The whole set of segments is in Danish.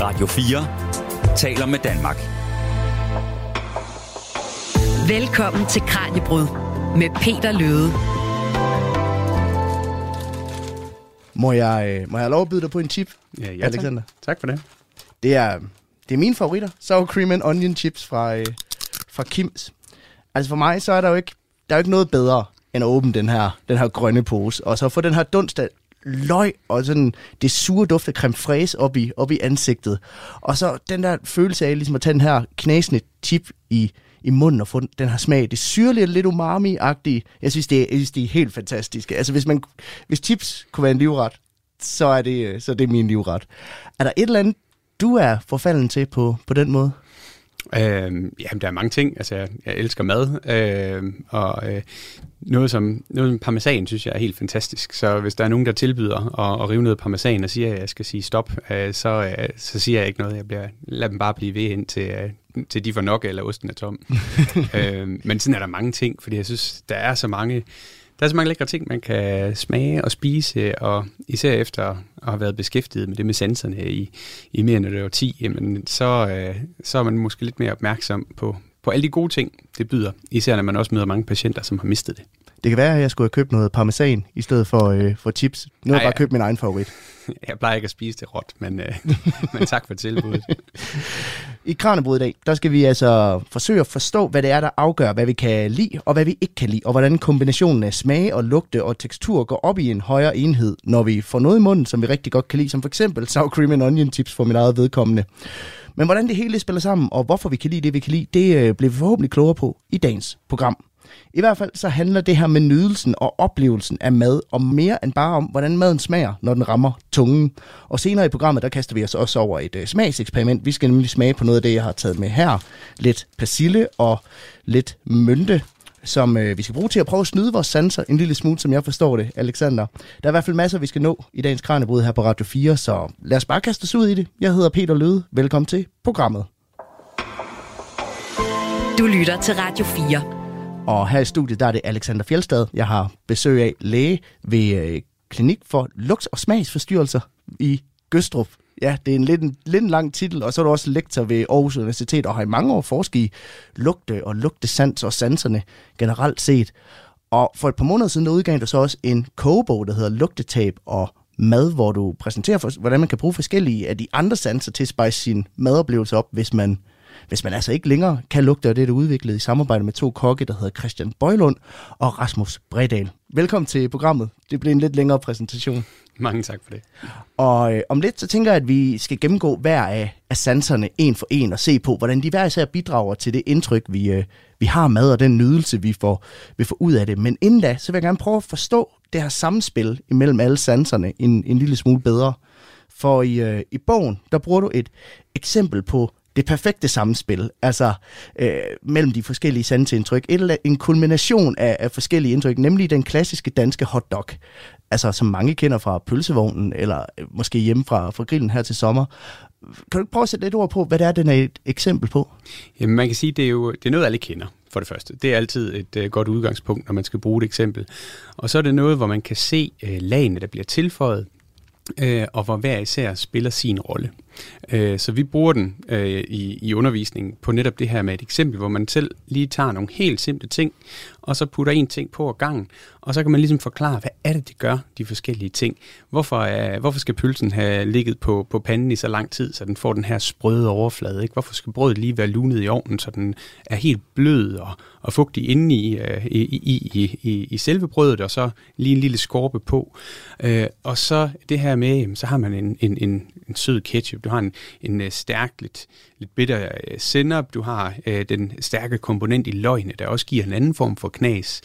Radio 4 taler med Danmark. Velkommen til Kranjebrud med Peter Løde. Må jeg, øh, må jeg lov at byde dig på en chip, Ja, ja Alexander? Tak. tak for det. Det er, det er mine favoritter. Sour cream and onion chips fra, øh, fra Kims. Altså for mig, så er der jo ikke, der er jo ikke noget bedre, end at åbne den her, den her grønne pose, og så få den her dunst af løg og sådan det sure duft af creme fraise op i, op i ansigtet. Og så den der følelse af ligesom at tage den her knasende chip i, i munden og få den, den her smag. Det syrlige, lidt umami-agtige. Jeg synes, det er, jeg synes, det er helt fantastisk. Altså hvis, man, hvis chips kunne være en livret, så er det, så er det min livret. Er der et eller andet, du er forfalden til på, på den måde? Øhm, jamen, der er mange ting. Altså, jeg, jeg elsker mad, øhm, og øh, noget som, noget som parmesan synes jeg er helt fantastisk. Så hvis der er nogen, der tilbyder at, at rive noget parmesan og siger, at jeg skal sige stop, øh, så, øh, så siger jeg ikke noget. Jeg bliver, lad dem bare blive ved ind til, øh, til de får nok, eller osten er tom. øhm, men sådan er der mange ting, fordi jeg synes, der er så mange... Der er så mange lækre ting, man kan smage og spise, og især efter at have været beskæftiget med det med sanserne i, i mere end et år 10, jamen, så, øh, så er man måske lidt mere opmærksom på, på alle de gode ting, det byder. Især når man også møder mange patienter, som har mistet det. Det kan være, at jeg skulle have købt noget parmesan i stedet for, øh, for chips. Nu har jeg bare købt min egen favorit. Jeg plejer ikke at spise det råt, men, øh, men tak for tilbuddet. I Kranebrud i dag, der skal vi altså forsøge at forstå, hvad det er, der afgør, hvad vi kan lide og hvad vi ikke kan lide, og hvordan kombinationen af smag og lugte og tekstur går op i en højere enhed, når vi får noget i munden, som vi rigtig godt kan lide, som for eksempel sour cream and onion chips for min eget vedkommende. Men hvordan det hele spiller sammen, og hvorfor vi kan lide det, vi kan lide, det øh, bliver vi forhåbentlig klogere på i dagens program. I hvert fald så handler det her med nydelsen og oplevelsen af mad om mere end bare om, hvordan maden smager, når den rammer tungen. Og senere i programmet, der kaster vi os også over et uh, smagseksperiment. Vi skal nemlig smage på noget af det, jeg har taget med her. Lidt persille og lidt mynte som øh, vi skal bruge til at prøve at snyde vores sanser en lille smule, som jeg forstår det, Alexander. Der er i hvert fald masser, vi skal nå i dagens Kranjebrud her på Radio 4, så lad os bare kaste os ud i det. Jeg hedder Peter Løde. Velkommen til programmet. Du lytter til Radio 4. Og her i studiet, der er det Alexander Fjeldstad. Jeg har besøg af læge ved øh, Klinik for Lugt- og Smagsforstyrrelser i Gøstrup. Ja, det er en lidt, en lidt lang titel, og så er du også lektor ved Aarhus Universitet, og har i mange år forsket i lugte og lugtesans og sanserne generelt set. Og for et par måneder siden, der udgav du så også en kogebog, der hedder Lugtetab og mad, hvor du præsenterer, for, hvordan man kan bruge forskellige af de andre sanser til at spice sin madoplevelse op, hvis man hvis man altså ikke længere kan lugte, og det er det udviklet i samarbejde med to kokke, der hedder Christian Bøjlund og Rasmus Bredal. Velkommen til programmet. Det bliver en lidt længere præsentation. Mange tak for det. Og øh, om lidt, så tænker jeg, at vi skal gennemgå hver af, af sanserne en for en og se på, hvordan de hver især bidrager til det indtryk, vi, øh, vi har med, og den nydelse, vi får, vi får ud af det. Men inden da, så vil jeg gerne prøve at forstå det her samspil imellem alle sanserne en, en lille smule bedre. For i, øh, i bogen, der bruger du et eksempel på det perfekte samspil, altså øh, mellem de forskellige sanseindtryk. Et, eller- en kulmination af, af forskellige indtryk, nemlig den klassiske danske hotdog, altså som mange kender fra pølsevognen, eller øh, måske hjemme fra, fra grillen her til sommer. Kan du ikke prøve at sætte lidt ord på, hvad det er, den er et eksempel på? Jamen, man kan sige, det er jo det er noget, alle kender, for det første. Det er altid et øh, godt udgangspunkt, når man skal bruge et eksempel. Og så er det noget, hvor man kan se øh, lagene, der bliver tilføjet, øh, og hvor hver især spiller sin rolle. Øh, så vi bruger den øh, i, i undervisningen på netop det her med et eksempel, hvor man selv lige tager nogle helt simple ting, og så putter en ting på ad gangen, og så kan man ligesom forklare, hvad er det, det gør, de forskellige ting. Hvorfor, øh, hvorfor skal pølsen have ligget på, på panden i så lang tid, så den får den her sprøde overflade? Ikke? Hvorfor skal brødet lige være lunet i ovnen, så den er helt blød og, og fugtig inde i, øh, i, i, i, i, i selve brødet, og så lige en lille skorpe på. Øh, og så det her med, så har man en, en, en, en sød ketchup, har en, en øh, stærk, lidt, lidt bitter øh, sennep, du har øh, den stærke komponent i løgene, der også giver en anden form for knas.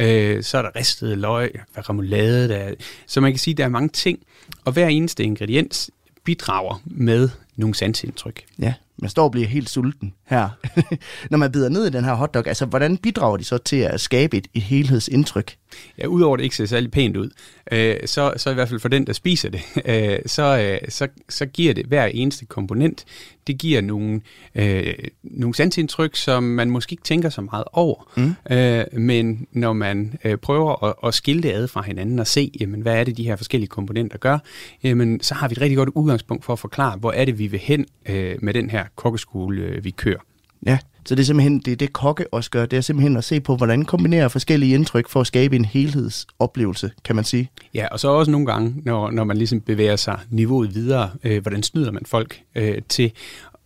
Øh, så er der ristede løg, remoulade, der, så man kan sige, at der er mange ting, og hver eneste ingrediens bidrager med nogle sansindtryk. Ja, man står og bliver helt sulten her. Når man bider ned i den her hotdog, altså hvordan bidrager de så til at skabe et, et helhedsindtryk? Ja, udover det ikke ser særlig pænt ud, øh, så, så i hvert fald for den, der spiser det, øh, så, øh, så, så giver det hver eneste komponent, det giver nogle, øh, nogle sansindtryk, som man måske ikke tænker så meget over. Mm. Øh, men når man øh, prøver at, at skille det ad fra hinanden og se, jamen, hvad er det, de her forskellige komponenter gør, jamen, så har vi et rigtig godt udgangspunkt for at forklare, hvor er det, vi vil hen øh, med den her kokkeskole, øh, vi kører. Ja, så det er simpelthen det, det kokke også gør, det er simpelthen at se på, hvordan kombinerer forskellige indtryk for at skabe en helhedsoplevelse, kan man sige. Ja, og så også nogle gange, når, når man ligesom bevæger sig niveauet videre, øh, hvordan snyder man folk øh, til,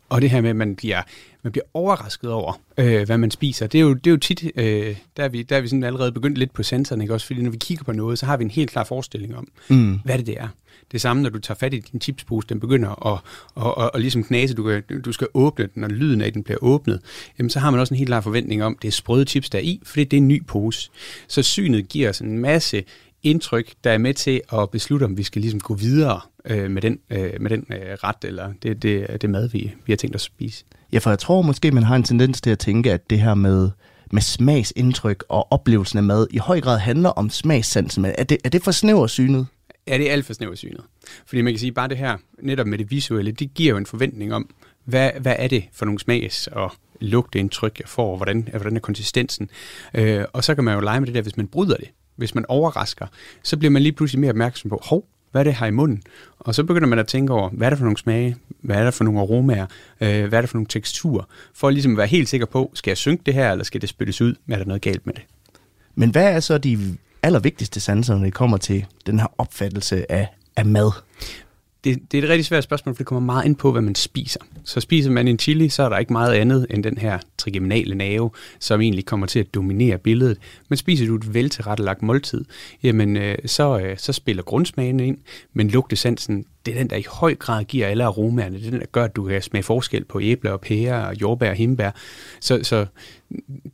og det her med, at man bliver, man bliver overrasket over, øh, hvad man spiser. Det er jo, det er jo tit, øh, der, er vi, der er vi sådan allerede begyndt lidt på sensoren, ikke? også fordi når vi kigger på noget, så har vi en helt klar forestilling om, mm. hvad det, det er. Det samme, når du tager fat i din chipspose, den begynder at, at, at, at ligesom knase, du, du skal åbne den, når lyden af den bliver åbnet, jamen, så har man også en helt klar forventning om, det er sprøde chips, der er i, fordi det er en ny pose. Så synet giver os en masse indtryk, der er med til at beslutte, om vi skal ligesom gå videre øh, med den, øh, med den øh, ret, eller det, det, det mad, vi, vi har tænkt os at spise. Ja, for jeg tror måske, man har en tendens til at tænke, at det her med, med smagsindtryk og oplevelsen af mad i høj grad handler om smagssansen. Men er det, er det for snæver synet? Er det alt for snævert synet. Fordi man kan sige, bare det her, netop med det visuelle, det giver jo en forventning om, hvad, hvad er det for nogle smags- og lugteindtryk, jeg får, hvordan, hvordan er konsistensen. Øh, og så kan man jo lege med det der, hvis man bryder det hvis man overrasker, så bliver man lige pludselig mere opmærksom på, hov, hvad er det her i munden? Og så begynder man at tænke over, hvad er det for nogle smage, hvad er det for nogle aromaer, øh, hvad er det for nogle teksturer, for ligesom at være helt sikker på, skal jeg synke det her, eller skal det spyttes ud, er der noget galt med det? Men hvad er så de allervigtigste sanser, når det kommer til den her opfattelse af, af mad? Det, det er et rigtig svært spørgsmål, for det kommer meget ind på, hvad man spiser. Så spiser man en chili, så er der ikke meget andet end den her trigeminale nerve, som egentlig kommer til at dominere billedet. Men spiser du et veltilrettelagt måltid, jamen øh, så, øh, så spiller grundsmagen ind, men lugtesansen, det er den, der i høj grad giver alle aromaerne. Det er den, der gør, at du kan smage forskel på æbler og pærer og jordbær og himbær. Så, så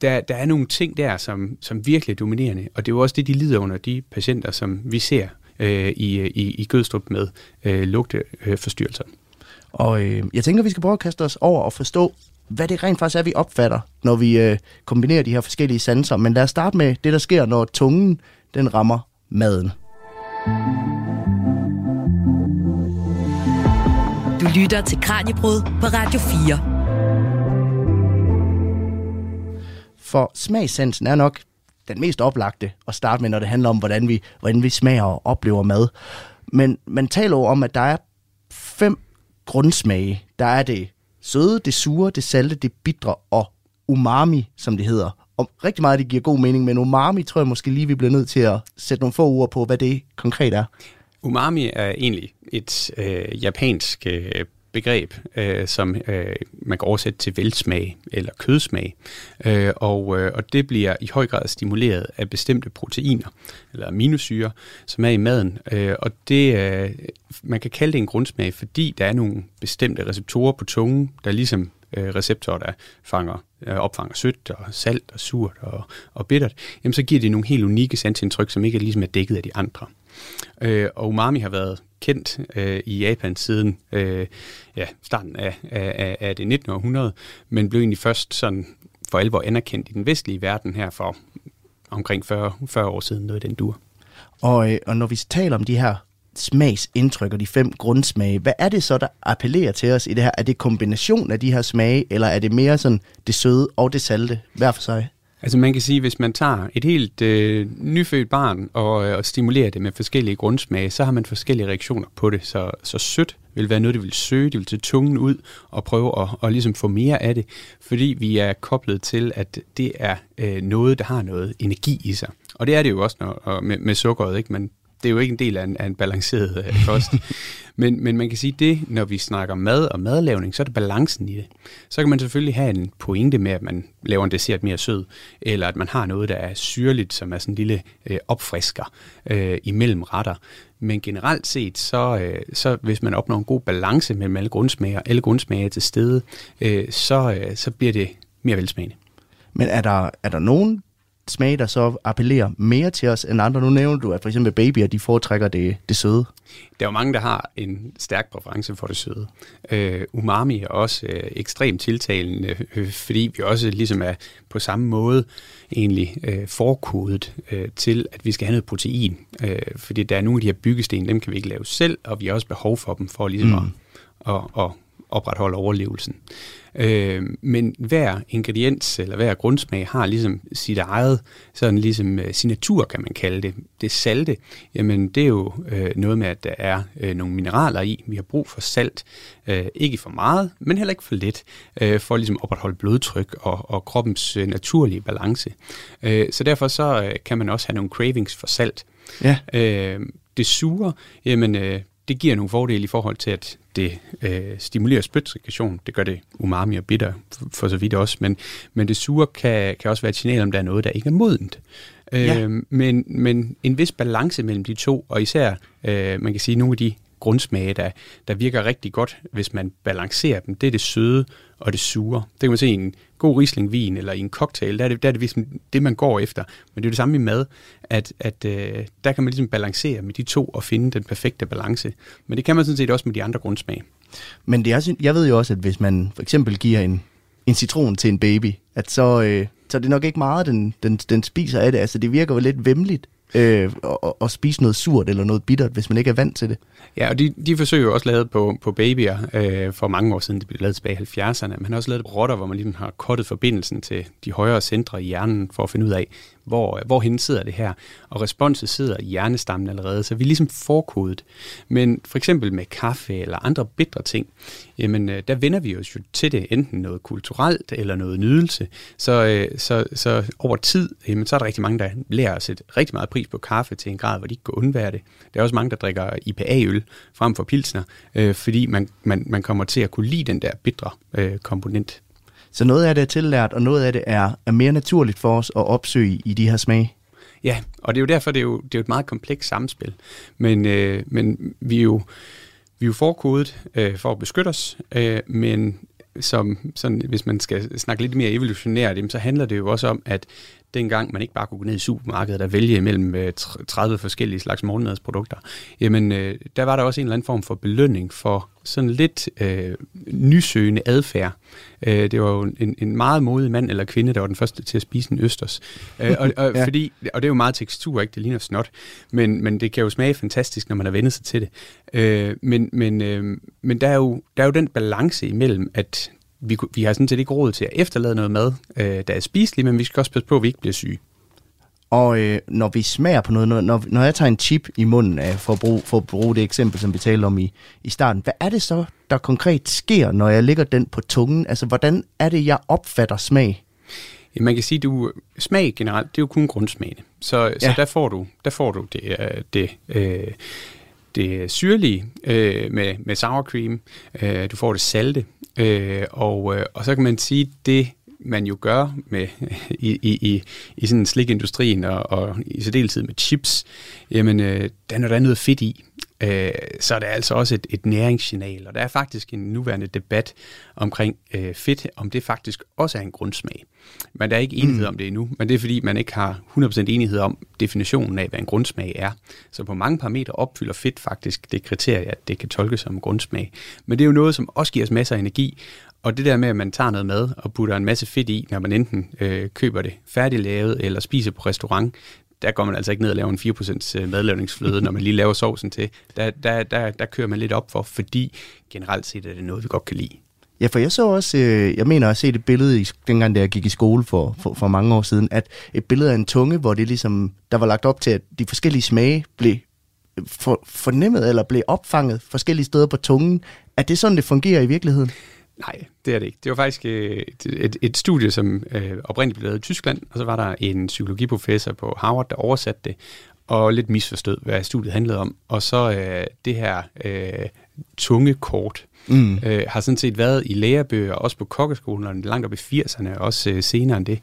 der, der er nogle ting der, som, som virkelig er dominerende, og det er jo også det, de lider under, de patienter, som vi ser øh, i, i, i Gødstrup med øh, lugteforstyrrelser. Og øh, jeg tænker, vi skal prøve at kaste os over og forstå, hvad det rent faktisk er, vi opfatter, når vi øh, kombinerer de her forskellige sanser. Men lad os starte med det, der sker, når tungen den rammer maden. Du lytter til Kranjebrud på Radio 4. For smagssansen er nok den mest oplagte at starte med, når det handler om, hvordan vi, hvordan vi smager og oplever mad. Men man taler jo om, at der er fem grundsmage. Der er det søde, det sure, det salte, det bitre og umami, som det hedder. Og rigtig meget det giver god mening, men umami tror jeg måske lige, vi bliver nødt til at sætte nogle få ord på, hvad det konkret er. Umami er egentlig et øh, japansk øh, begreb, øh, som øh, man kan oversætte til velsmag eller kødsmag. Øh, og, øh, og det bliver i høj grad stimuleret af bestemte proteiner, eller aminosyre, som er i maden. Øh, og det, øh, man kan kalde det en grundsmag, fordi der er nogle bestemte receptorer på tungen, der ligesom øh, receptorer, der fanger, øh, opfanger sødt og salt og surt og, og bittert, jamen så giver det nogle helt unikke sansindtryk, som ikke er ligesom er dækket af de andre. Øh, og umami har været kendt øh, i Japan siden øh, ja, starten af, af, af det 19. århundrede, men blev egentlig først sådan for alvor anerkendt i den vestlige verden her for omkring 40, 40 år siden, noget den dur. Og, øh, og når vi taler om de her smagsindtryk og de fem grundsmage, hvad er det så, der appellerer til os i det her? Er det kombination af de her smage, eller er det mere sådan det søde og det salte, hver for sig? Altså man kan sige, hvis man tager et helt øh, nyfødt barn og, øh, og stimulerer det med forskellige grundsmage, så har man forskellige reaktioner på det. Så, så sødt vil være noget, det vil søge, det vil tage tungen ud og prøve at og ligesom få mere af det, fordi vi er koblet til, at det er øh, noget, der har noget energi i sig. Og det er det jo også når, med, med sukkeret, ikke? men det er jo ikke en del af en, af en balanceret øh, kost. men, men man kan sige, det, når vi snakker mad og madlavning, så er det balancen i det. Så kan man selvfølgelig have en pointe med, at man laver en dessert mere sød, eller at man har noget, der er syrligt, som er sådan en lille øh, opfrisker øh, imellem retter. Men generelt set, så, øh, så hvis man opnår en god balance mellem alle grundsmager, alle grundsmager til stede, øh, så, øh, så bliver det mere velsmagende. Men er der, er der nogen smage, der så appellerer mere til os end andre. Nu nævner du, at for eksempel babyer, de foretrækker det, det søde. Der er jo mange, der har en stærk præference for det søde. Uh, umami er også uh, ekstremt tiltalende, uh, fordi vi også ligesom er på samme måde egentlig uh, forkodet uh, til, at vi skal have noget protein. Uh, fordi der er nogle af de her byggesten, dem kan vi ikke lave selv, og vi har også behov for dem for ligesom mm. at, at, at opretholde overlevelsen. Øh, men hver ingrediens eller hver grundsmag har ligesom sit eget sådan ligesom uh, signatur, kan man kalde det. Det salte, jamen det er jo uh, noget med, at der er uh, nogle mineraler i. Vi har brug for salt. Uh, ikke for meget, men heller ikke for lidt, uh, for ligesom at opretholde blodtryk og, og kroppens uh, naturlige balance. Uh, så derfor så uh, kan man også have nogle cravings for salt. Ja. Uh, det sure, jamen uh, det giver nogle fordele i forhold til, at det øh, stimulerer spytsekretion. Det gør det umami og bitter for, for så vidt også, men, men det sure kan, kan også være et signal om, der er noget, der ikke er modent. Ja. Øh, men, men en vis balance mellem de to, og især, øh, man kan sige, nogle af de grundsmage, der, der virker rigtig godt, hvis man balancerer dem, det er det søde og det sure. Det kan man se i en god rislingvin eller i en cocktail, der er det, der er det ligesom det, man går efter. Men det er det samme i mad, at, at øh, der kan man ligesom balancere med de to og finde den perfekte balance. Men det kan man sådan set også med de andre grundsmage. Men det er, jeg ved jo også, at hvis man for eksempel giver en, en citron til en baby, at så, øh, så er det nok ikke meget, den, den, den spiser af det. Altså det virker jo lidt vemmeligt øh, at, og spise noget surt eller noget bittert, hvis man ikke er vant til det. Ja, og de, de forsøger jo også lavet på, på babyer øh, for mange år siden. Det blev lavet tilbage i 70'erne. Man har også lavet på rotter, hvor man ligesom har kottet forbindelsen til de højere centre i hjernen for at finde ud af, hvor, hvor hen sidder det her. Og responset sidder i hjernestammen allerede, så vi er ligesom forkodet. Men for eksempel med kaffe eller andre bitre ting, jamen øh, der vender vi os jo til det, enten noget kulturelt eller noget nydelse. Så, øh, så, så over tid, jamen, så er der rigtig mange, der lærer at sætte rigtig meget pris på kaffe til en grad, hvor de ikke kan undvære det. Der er også mange, der drikker IPA-øl frem for pilsner, øh, fordi man, man, man kommer til at kunne lide den der bitre øh, komponent. Så noget af det er tillært, og noget af det er, er mere naturligt for os at opsøge i de her smage? Ja, og det er jo derfor, det er jo, det er jo et meget komplekst samspil. Men, øh, men vi er jo, vi er jo forkodet øh, for at beskytte os, øh, men som, sådan, hvis man skal snakke lidt mere evolutionært, så handler det jo også om, at dengang man ikke bare kunne gå ned i supermarkedet og vælge mellem 30 øh, forskellige slags morgenmadsprodukter, jamen øh, der var der også en eller anden form for belønning for sådan lidt øh, nysøgende adfærd. Øh, det var jo en, en meget modig mand eller kvinde, der var den første til at spise en østers. Øh, og, og, ja. fordi, og det er jo meget tekstur, ikke? Det ligner snot. Men, men det kan jo smage fantastisk, når man har vendt sig til det. Øh, men men, øh, men der, er jo, der er jo den balance imellem, at vi, vi har sådan set ikke råd til at efterlade noget mad, øh, der er spiseligt, men vi skal også passe på, at vi ikke bliver syge. Og øh, når vi smager på noget, når, når jeg tager en chip i munden, af, for, at bruge, for at bruge det eksempel, som vi talte om i, i starten, hvad er det så, der konkret sker, når jeg lægger den på tungen? Altså, hvordan er det, jeg opfatter smag? Ja, man kan sige, du smag generelt, det er jo kun grundsmagene. Så, ja. så der får du, der får du det, det, øh, det syrlige øh, med, med sour cream, øh, du får det salte, øh, og, øh, og så kan man sige, det man jo gør med, i, i, i, i sådan slikindustrien og, og i særdeleshed med chips, jamen øh, der er noget fedt i. Øh, så er det altså også et, et næringssignal, og der er faktisk en nuværende debat omkring øh, fedt, om det faktisk også er en grundsmag. Men der er ikke enighed mm. om det endnu, men det er fordi, man ikke har 100% enighed om definitionen af, hvad en grundsmag er. Så på mange parametre opfylder fedt faktisk det kriterie, at det kan tolkes som grundsmag. Men det er jo noget, som også giver os masser af energi, og det der med, at man tager noget mad og putter en masse fedt i, når man enten øh, køber det færdiglavet eller spiser på restaurant, der går man altså ikke ned og laver en 4% øh, madlavningsfløde, når man lige laver sovsen til. Der, der, der, der kører man lidt op for, fordi generelt set er det noget, vi godt kan lide. Ja, for jeg så også, øh, jeg mener at se et billede, i, dengang da jeg gik i skole for, for, for mange år siden, at et billede af en tunge, hvor det ligesom, der var lagt op til, at de forskellige smage blev for, fornemmet eller blev opfanget forskellige steder på tungen. Er det sådan, det fungerer i virkeligheden? Nej, det er det ikke. Det var faktisk øh, et, et, et studie, som øh, oprindeligt blev lavet i Tyskland, og så var der en psykologiprofessor på Harvard, der oversatte det, og lidt misforstod, hvad studiet handlede om. Og så øh, det her øh, tunge kort mm. øh, har sådan set været i lærebøger, også på kokkeskolen, langt op i 80'erne, også øh, senere end det.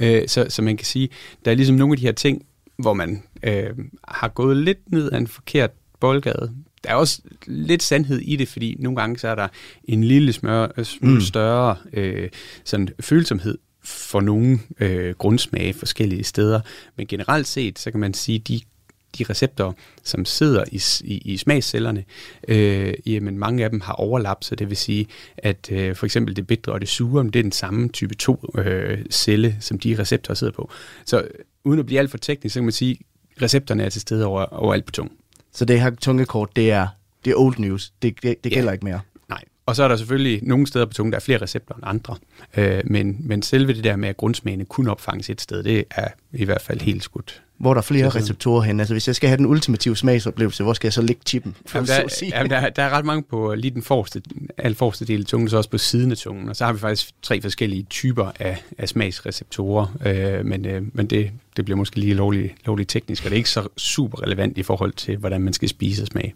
Øh, så, så man kan sige, der er ligesom nogle af de her ting, hvor man øh, har gået lidt ned ad en forkert boldgade der er også lidt sandhed i det, fordi nogle gange så er der en lille smør, øh, smule mm. større øh, sådan følsomhed for nogle øh, grundsmage forskellige steder. Men generelt set, så kan man sige, de de receptorer, som sidder i, i, i smagscellerne, øh, jamen mange af dem har overlap, så det vil sige, at øh, for eksempel det bitre og det sure, det er den samme type 2 øh, celle, som de receptorer sidder på. Så uden at blive alt for teknisk, så kan man sige, at receptorerne er til stede over, overalt på tungen. Så det her tungekort, det er, det er old news. Det, det, det gælder ja. ikke mere. Nej. Og så er der selvfølgelig nogle steder på tungen, der er flere receptorer end andre. Øh, men, men selve det der med, at grundsmagene kun opfanges et sted, det er i hvert fald helt skudt. Hvor der er flere receptorer hen. Altså hvis jeg skal have den ultimative smagsoplevelse, hvor skal jeg så lægge chippen? Jamen, der, jamen, der, der er ret mange på lige den forreste, al forreste del af tungen, så også på siden af tungen. Og så har vi faktisk tre forskellige typer af, af smagsreceptorer. Øh, men øh, men det, det bliver måske lige lovligt, lovligt teknisk, og det er ikke så super relevant i forhold til, hvordan man skal spise og smage.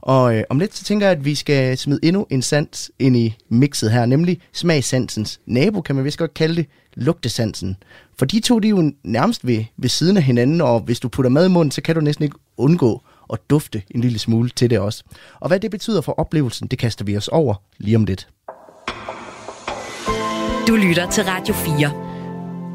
Og øh, om lidt så tænker jeg, at vi skal smide endnu en sans ind i mixet her, nemlig smagsansens nabo, kan man vist godt kalde det, lugtesansen. For de to, de er jo nærmest ved, ved siden af hinanden, og hvis du putter mad i munden, så kan du næsten ikke undgå at dufte en lille smule til det også. Og hvad det betyder for oplevelsen, det kaster vi os over lige om lidt. Du lytter til Radio 4.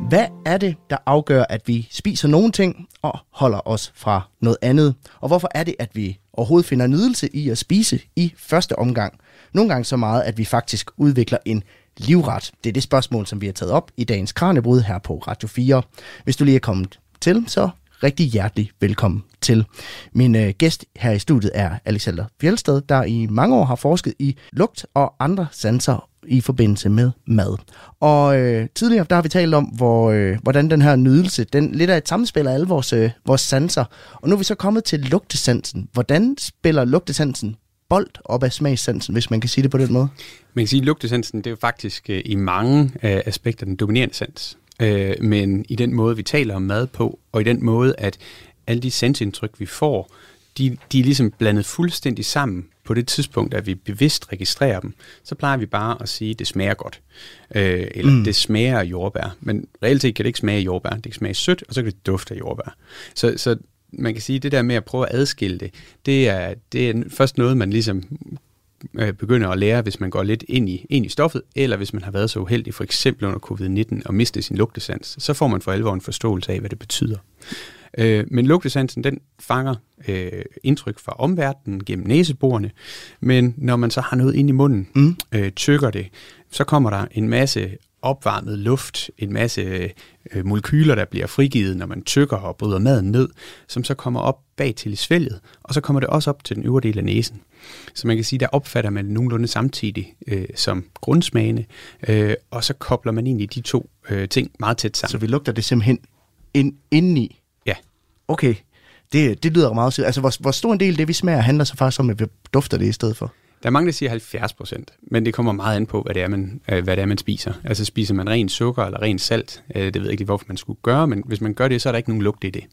Hvad er det, der afgør, at vi spiser nogle ting og holder os fra noget andet? Og hvorfor er det, at vi overhovedet finder nydelse i at spise i første omgang? Nogle gange så meget, at vi faktisk udvikler en livret? Det er det spørgsmål, som vi har taget op i dagens Kranjebrud her på Radio 4. Hvis du lige er kommet til, så rigtig hjertelig velkommen til. Min øh, gæst her i studiet er Alexander Fjelsted, der i mange år har forsket i lugt og andre sanser i forbindelse med mad. Og øh, tidligere der har vi talt om, hvor, øh, hvordan den her nydelse, den lidt af et samspil af alle vores, øh, vores sanser. Og nu er vi så kommet til lugtesansen. Hvordan spiller lugtesansen bold op af smagssansen, hvis man kan sige det på den måde? Man kan sige, at lugtesansen det er jo faktisk øh, i mange øh, aspekter den dominerende sans. Øh, men i den måde, vi taler om mad på, og i den måde, at alle de sansindtryk, vi får, de, de er ligesom blandet fuldstændig sammen på det tidspunkt, at vi bevidst registrerer dem, så plejer vi bare at sige, at det smager godt. Øh, eller mm. det smager af jordbær. Men reelt set kan det ikke smage af jordbær. Det kan smage sødt, og så kan det dufte af jordbær. Så, så man kan sige, det der med at prøve at adskille det, det er, det er først noget, man ligesom øh, begynder at lære, hvis man går lidt ind i, ind i stoffet, eller hvis man har været så uheldig, for eksempel under covid-19, og mistet sin lugtesans, så får man for alvor en forståelse af, hvad det betyder. Øh, men lugtesansen, den fanger øh, indtryk fra omverdenen gennem næseborene, men når man så har noget ind i munden, mm. øh, tykker det, så kommer der en masse opvarmet luft, en masse øh, molekyler, der bliver frigivet, når man tykker og bryder maden ned, som så kommer op bag til i svælget, og så kommer det også op til den øvre del af næsen. Så man kan sige, der opfatter man nogenlunde samtidig øh, som grundsmagene, øh, og så kobler man egentlig de to øh, ting meget tæt sammen. Så vi lugter det simpelthen ind, indeni? Ja. Okay, det, det lyder meget Altså, hvor, hvor stor en del af det, vi smager, handler så faktisk om, at vi dufter det i stedet for? Der er mange, der siger 70 procent, men det kommer meget an på, hvad det, er, man, øh, hvad det er, man spiser. Altså spiser man ren sukker eller ren salt, øh, det ved jeg ikke hvorfor man skulle gøre, men hvis man gør det, så er der ikke nogen lugt i det.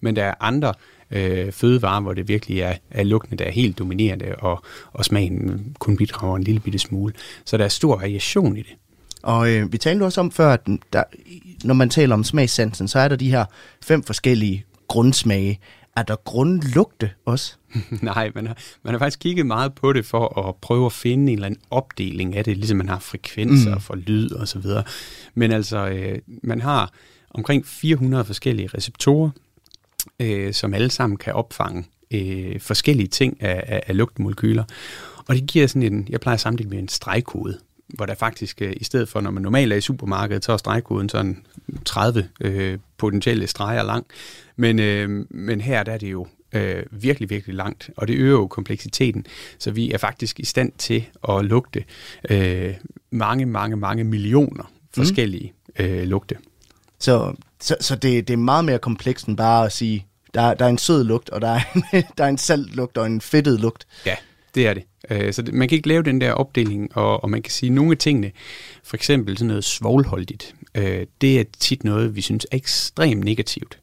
Men der er andre øh, fødevarer, hvor det virkelig er, er lugtene, der er helt dominerende, og, og smagen kun bidrager en lille bitte smule. Så der er stor variation i det. Og øh, vi talte også om før, at der, når man taler om smagssansen, så er der de her fem forskellige grundsmage. Er der grundlugte også? Nej, man har, man har faktisk kigget meget på det for at prøve at finde en eller anden opdeling af det, ligesom man har frekvenser mm. for lyd og så videre. Men altså, øh, man har omkring 400 forskellige receptorer, øh, som alle sammen kan opfange øh, forskellige ting af, af, af lugtmolekyler. Og det giver sådan en, jeg plejer at sammenligne med en stregkode, hvor der faktisk, øh, i stedet for når man normalt er i supermarkedet, så er stregkoden sådan 30 øh, potentielle streger lang. Men, øh, men her der er det jo øh, virkelig, virkelig langt, og det øger jo kompleksiteten, så vi er faktisk i stand til at lugte øh, mange, mange, mange millioner forskellige mm. øh, lugte. Så, så, så det, det er meget mere komplekst end bare at sige, der, der er en sød lugt, og der er en, der er en salt lugt og en fedtet lugt. Ja, det er det. Øh, så det, man kan ikke lave den der opdeling, og, og man kan sige, at nogle af tingene, for eksempel sådan noget svovlholdigt, øh, det er tit noget, vi synes er ekstremt negativt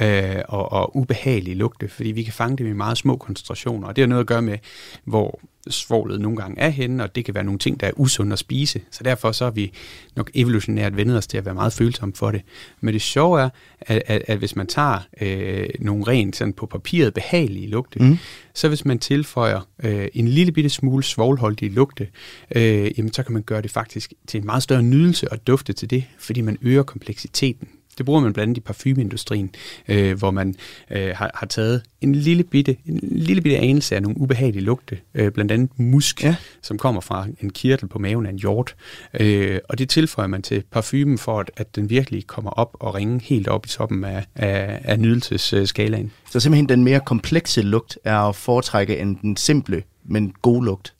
øh, og, og ubehagelige lugte, fordi vi kan fange dem i meget små koncentrationer, og det har noget at gøre med, hvor svovlet nogle gange er henne, og det kan være nogle ting, der er usunde at spise. Så derfor så har vi nok evolutionært vendet os til at være meget følsomme for det. Men det sjove er, at, at, at hvis man tager øh, nogle rent sådan på papiret behagelige lugte, mm. så hvis man tilføjer øh, en lille bitte smule svovlholdige lugte, øh, jamen så kan man gøre det faktisk til en meget større nydelse at dufte til det, fordi man øger kompleksiteten det bruger man blandt andet i parfumeindustrien, øh, hvor man øh, har, har taget en lille bitte, en lille bitte anelse af nogle ubehagelige lugte, øh, blandt andet musk, ja. som kommer fra en kirtel på maven af en hjort. Øh, og det tilføjer man til parfumen for, at, at den virkelig kommer op og ringe helt op i toppen af, af, af nydelsesskalaen. Så simpelthen den mere komplekse lugt er at foretrække end den simple, men gode lugt?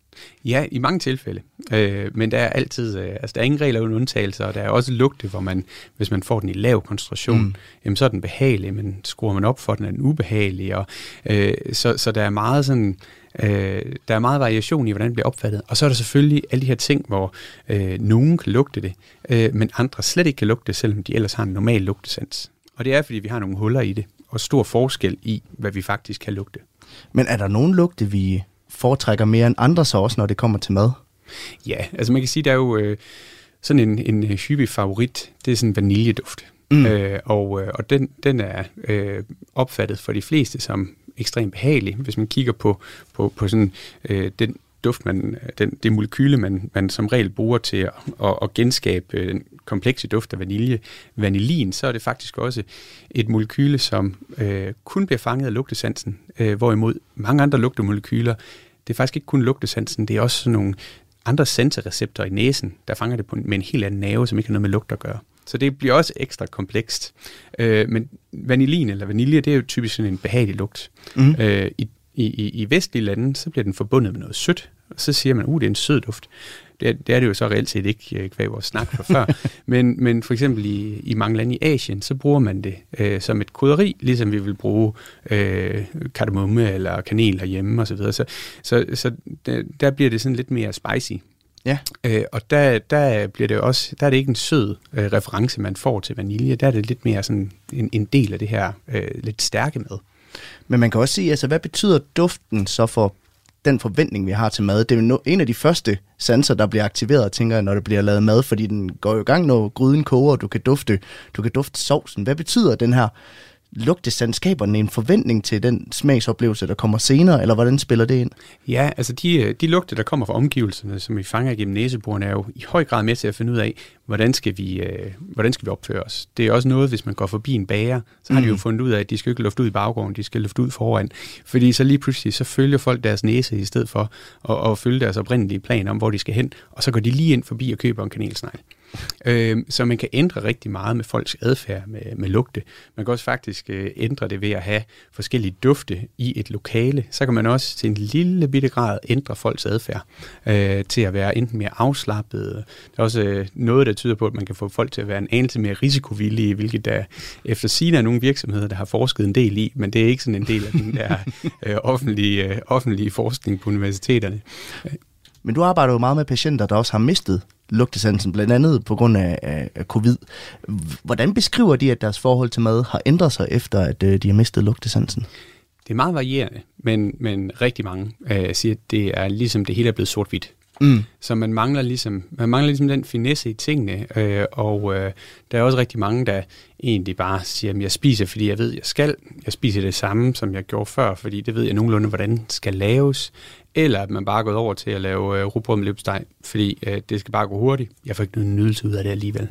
Ja, i mange tilfælde. Øh, men der er altid, øh, altså der er ingen regler uden undtagelser, og der er også lugte, hvor man, hvis man får den i lav koncentration, mm. jamen så er den behagelig, men skruer man op for den, er den ubehagelig. Og, øh, så, så der er meget sådan, øh, der er meget variation i, hvordan det bliver opfattet. Og så er der selvfølgelig alle de her ting, hvor øh, nogen kan lugte det, øh, men andre slet ikke kan lugte det, selvom de ellers har en normal lugtesans. Og det er, fordi vi har nogle huller i det, og stor forskel i, hvad vi faktisk kan lugte. Men er der nogen lugte, vi foretrækker mere end andre så også, når det kommer til mad? Ja, altså man kan sige, der er jo øh, sådan en, en hyppig favorit, det er sådan vaniljeduft. Mm. Øh, og øh, og den, den er øh, opfattet for de fleste som ekstremt behagelig. Hvis man kigger på, på, på sådan, øh, den duft, man, den, det molekyle, man, man som regel bruger til at, at, at genskabe øh, den komplekse duft af vanilje, vanilin, så er det faktisk også et molekyle, som øh, kun bliver fanget af lugtesansen, øh, hvorimod mange andre lugtemolekyler, det er faktisk ikke kun lugtesansen, det er også sådan nogle andre sensorreceptorer i næsen, der fanger det på, med en helt anden nerve, som ikke har noget med lugt at gøre. Så det bliver også ekstra komplekst. Øh, men vanilin eller vanilje, det er jo typisk sådan en behagelig lugt. Mm. Øh, i, i, I vestlige lande, så bliver den forbundet med noget sødt, og så siger man, uh, det er en sød duft. Det er, det er det jo så reelt set ikke øh, kvæg vores snak fra før. men, men for eksempel i, i mange lande i Asien, så bruger man det øh, som et krydderi, ligesom vi vil bruge øh, kardemomme eller kanel herhjemme osv. Så, så, så, så der, der bliver det sådan lidt mere spicy. Ja. Øh, og der, der bliver det også, der er det ikke en sød øh, reference, man får til vanilje. Der er det lidt mere sådan en, en del af det her øh, lidt stærke med. Men man kan også sige, altså hvad betyder duften så for den forventning, vi har til mad. Det er jo en af de første sanser, der bliver aktiveret, tænker jeg, når der bliver lavet mad, fordi den går jo i gang, når gryden koger, og du kan dufte, du kan dufte sovsen. Hvad betyder den her lugtesandskaberne en forventning til den smagsoplevelse, der kommer senere, eller hvordan spiller det ind? Ja, altså de, de lugte, der kommer fra omgivelserne, som vi fanger gennem næseborene, er jo i høj grad med til at finde ud af, hvordan skal vi, øh, hvordan skal vi opføre os. Det er også noget, hvis man går forbi en bager, så har mm. de jo mm. fundet ud af, at de skal ikke lufte ud i baggården, de skal lufte ud foran. Fordi så lige pludselig, så følger folk deres næse i stedet for at, at følge deres oprindelige plan om, hvor de skal hen, og så går de lige ind forbi og køber en kanelsnegl. Øh, så man kan ændre rigtig meget med folks adfærd med, med lugte. Man kan også faktisk øh, ændre det ved at have forskellige dufte i et lokale. Så kan man også til en lille bitte grad ændre folks adfærd øh, til at være enten mere afslappet. Der er også øh, noget, der tyder på, at man kan få folk til at være en anelse mere risikovillige, hvilket der efter sine er nogle virksomheder, der har forsket en del i, men det er ikke sådan en del af den der øh, offentlige, øh, offentlige forskning på universiteterne. Men du arbejder jo meget med patienter, der også har mistet lugtesansen, blandt andet på grund af, af, af covid. Hvordan beskriver de, at deres forhold til mad har ændret sig efter, at øh, de har mistet lugtesansen? Det er meget varierende, men, men rigtig mange øh, siger, at det er ligesom det hele er blevet sort-hvidt. Mm. Så man mangler ligesom, man mangler ligesom den finesse i tingene, øh, og øh, der er også rigtig mange, der egentlig bare siger, at jeg spiser, fordi jeg ved, jeg skal. Jeg spiser det samme, som jeg gjorde før, fordi det ved jeg nogenlunde, hvordan skal laves. Eller at man bare er gået over til at lave øh, rugbrød med løbsteg, fordi øh, det skal bare gå hurtigt. Jeg får ikke noget nydelse ud af det alligevel.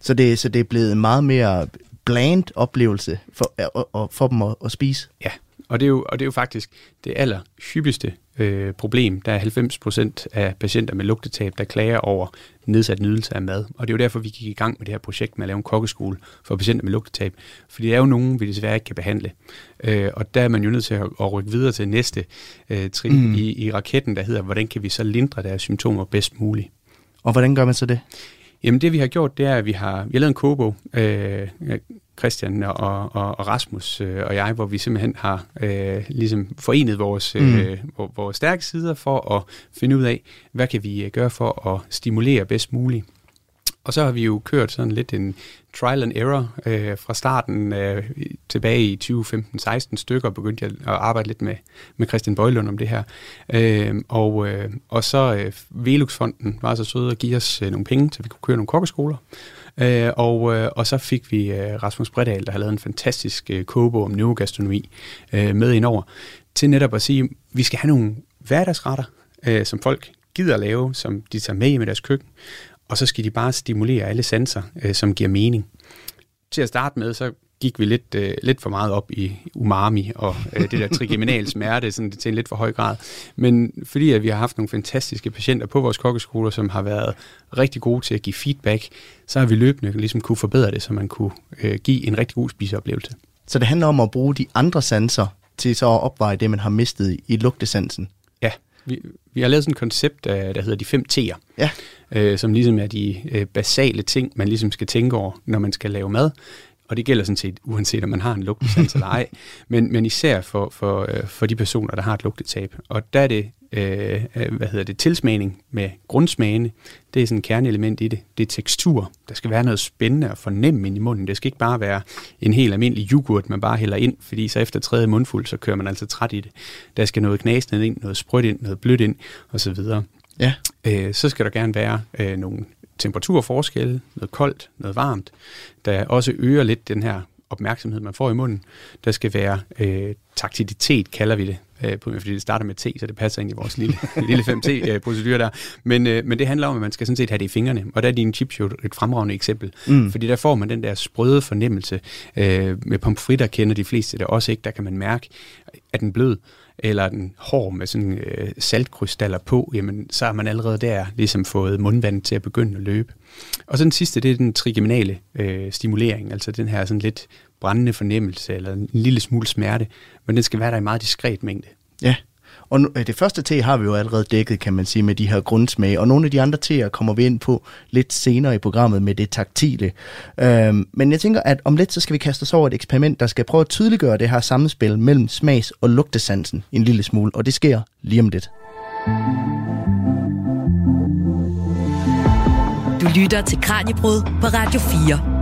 Så det, så det er blevet en meget mere bland oplevelse for, for, for dem at, at spise? Ja, og det, er jo, og det er jo faktisk det aller hyppigste øh, problem. Der er 90 procent af patienter med lugtetab, der klager over nedsat nydelse af mad. Og det er jo derfor, vi gik i gang med det her projekt med at lave en kokkeskole for patienter med lugtetab. Fordi det er jo nogen, vi desværre ikke kan behandle. Øh, og der er man jo nødt til at, at rykke videre til næste øh, trin mm. i, i raketten, der hedder, hvordan kan vi så lindre deres symptomer bedst muligt. Og hvordan gør man så det? Jamen det vi har gjort, det er, at vi har, vi har lavet en kogebog, øh, Christian og, og, og Rasmus øh, og jeg, hvor vi simpelthen har øh, ligesom forenet vores, mm. øh, vores stærke sider for at finde ud af, hvad kan vi øh, gøre for at stimulere bedst muligt. Og så har vi jo kørt sådan lidt en trial and error øh, fra starten øh, tilbage i 2015-16 stykker, begyndte jeg at arbejde lidt med, med Christian Bøjlund om det her. Øh, og, øh, og så øh, Velux-fonden var så sød at give os øh, nogle penge, så vi kunne køre nogle kokkeskoler. Øh, og, øh, og så fik vi øh, Rasmus Bredal, der har lavet en fantastisk øh, kogebog om neurogastronomi, øh, med indover, til netop at sige, at vi skal have nogle hverdagsretter, øh, som folk gider at lave, som de tager med i med deres køkken, og så skal de bare stimulere alle sanser, øh, som giver mening. Til at starte med, så gik vi lidt, øh, lidt for meget op i umami og øh, det der trigeminal smerte sådan, til en lidt for høj grad. Men fordi at vi har haft nogle fantastiske patienter på vores kokkeskoler, som har været rigtig gode til at give feedback, så har vi løbende ligesom kunne forbedre det, så man kunne øh, give en rigtig god spiseoplevelse. Så det handler om at bruge de andre sanser til så at opveje det, man har mistet i lugtesansen? Ja, Vi, vi har lavet sådan et koncept, der, der hedder de fem T'er, Ja. øh, som ligesom er de øh, basale ting, man ligesom skal tænke over, når man skal lave mad. Og det gælder sådan set, uanset om man har en lugtesans eller ej, men, men især for, for, øh, for de personer, der har et lugtetab. Og der er det, øh, øh, hvad hedder det, tilsmagning med grundsmagene. Det er sådan et kerneelement i det. Det er tekstur. Der skal være noget spændende og fornemme ind i munden. Det skal ikke bare være en helt almindelig yoghurt, man bare hælder ind, fordi så efter tredje mundfuld, så kører man altså træt i det. Der skal noget knasende ind, noget sprødt ind, noget blødt ind, osv. Ja. Øh, så skal der gerne være øh, nogle temperaturforskelle, noget koldt, noget varmt, der også øger lidt den her opmærksomhed, man får i munden. Der skal være øh, taktilitet, kalder vi det, øh, fordi det starter med T, så det passer ind i vores lille, lille 5T-procedure der. Men, øh, men det handler om, at man skal sådan set have det i fingrene, og der er din chips jo et fremragende eksempel. Mm. Fordi der får man den der sprøde fornemmelse. Øh, med pomfritter kender de fleste det også ikke, der kan man mærke, at den blød, eller den hård med sådan øh, saltkrystaller på, jamen så har man allerede der ligesom fået mundvand til at begynde at løbe. Og så den sidste, det er den trigeminale øh, stimulering, altså den her sådan lidt brændende fornemmelse, eller en lille smule smerte, men den skal være der i meget diskret mængde. Ja, og nu, øh, det første te har vi jo allerede dækket, kan man sige, med de her grundsmage, og nogle af de andre teer kommer vi ind på lidt senere i programmet med det taktile. Øhm, men jeg tænker, at om lidt, så skal vi kaste os over et eksperiment, der skal prøve at tydeliggøre det her samspil mellem smags- og lugtesansen en lille smule, og det sker lige om lidt. Du lytter til Kranjebrud på Radio 4.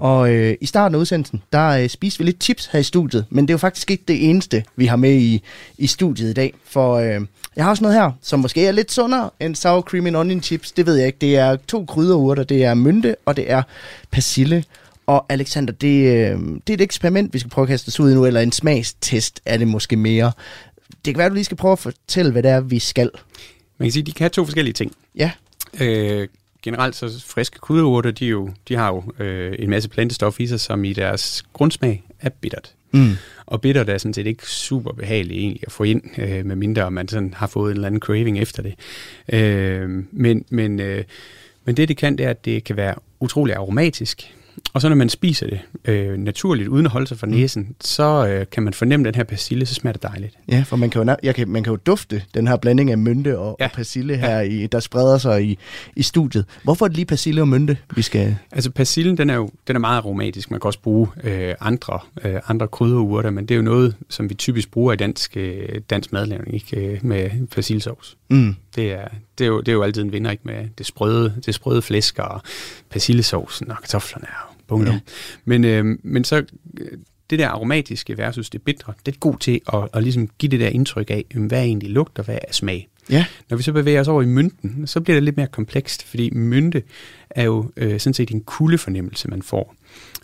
Og øh, i starten af udsendelsen, der øh, spiste vi lidt chips her i studiet, men det er jo faktisk ikke det eneste, vi har med i, i studiet i dag. For øh, jeg har også noget her, som måske er lidt sundere end sour cream and onion chips. Det ved jeg ikke. Det er to krydderurter, det er mynte, og det er persille. Og Alexander, det, øh, det er et eksperiment, vi skal prøve at kaste os ud i nu, eller en smagstest er det måske mere. Det kan være, du lige skal prøve at fortælle, hvad det er, vi skal. Man kan sige, at de kan have to forskellige ting. Ja, Øh, generelt så friske krydderurter, de, jo, de har jo øh, en masse plantestof i sig, som i deres grundsmag er bittert. mm. Og bittert er sådan set ikke super behageligt egentlig at få ind, øh, medmindre man sådan har fået en eller anden craving efter det. Øh, men, men, øh, men det det kan, det er, at det kan være utrolig aromatisk. Og så når man spiser det øh, naturligt, uden at holde sig for næsen, mm. så øh, kan man fornemme den her persille, så smager det dejligt. Ja, for man kan, jo, jeg kan, man kan jo dufte den her blanding af mynte og, ja. Ja. og persille her, i, der spreder sig i, i studiet. Hvorfor er det lige persille og mynte, vi skal... Altså persillen, den er jo den er meget aromatisk. Man kan også bruge øh, andre, øh, andre krydderurter, men det er jo noget, som vi typisk bruger i dansk, øh, dansk madlavning, ikke? Øh, med persillesovs. Mm. Det er, det, er jo, det er jo altid en vinder, ikke? Med det sprøde, det sprøde flæsk og persillesovsen og kartoflerne og bungdom. Ja. Men, øh, men så øh, det der aromatiske versus det bitre, det er god til at, at ligesom give det der indtryk af, hvad er egentlig lugt og hvad er smag. Ja, Når vi så bevæger os over i mynten, så bliver det lidt mere komplekst, fordi mynte er jo øh, sådan set en kuldefornemmelse, man får.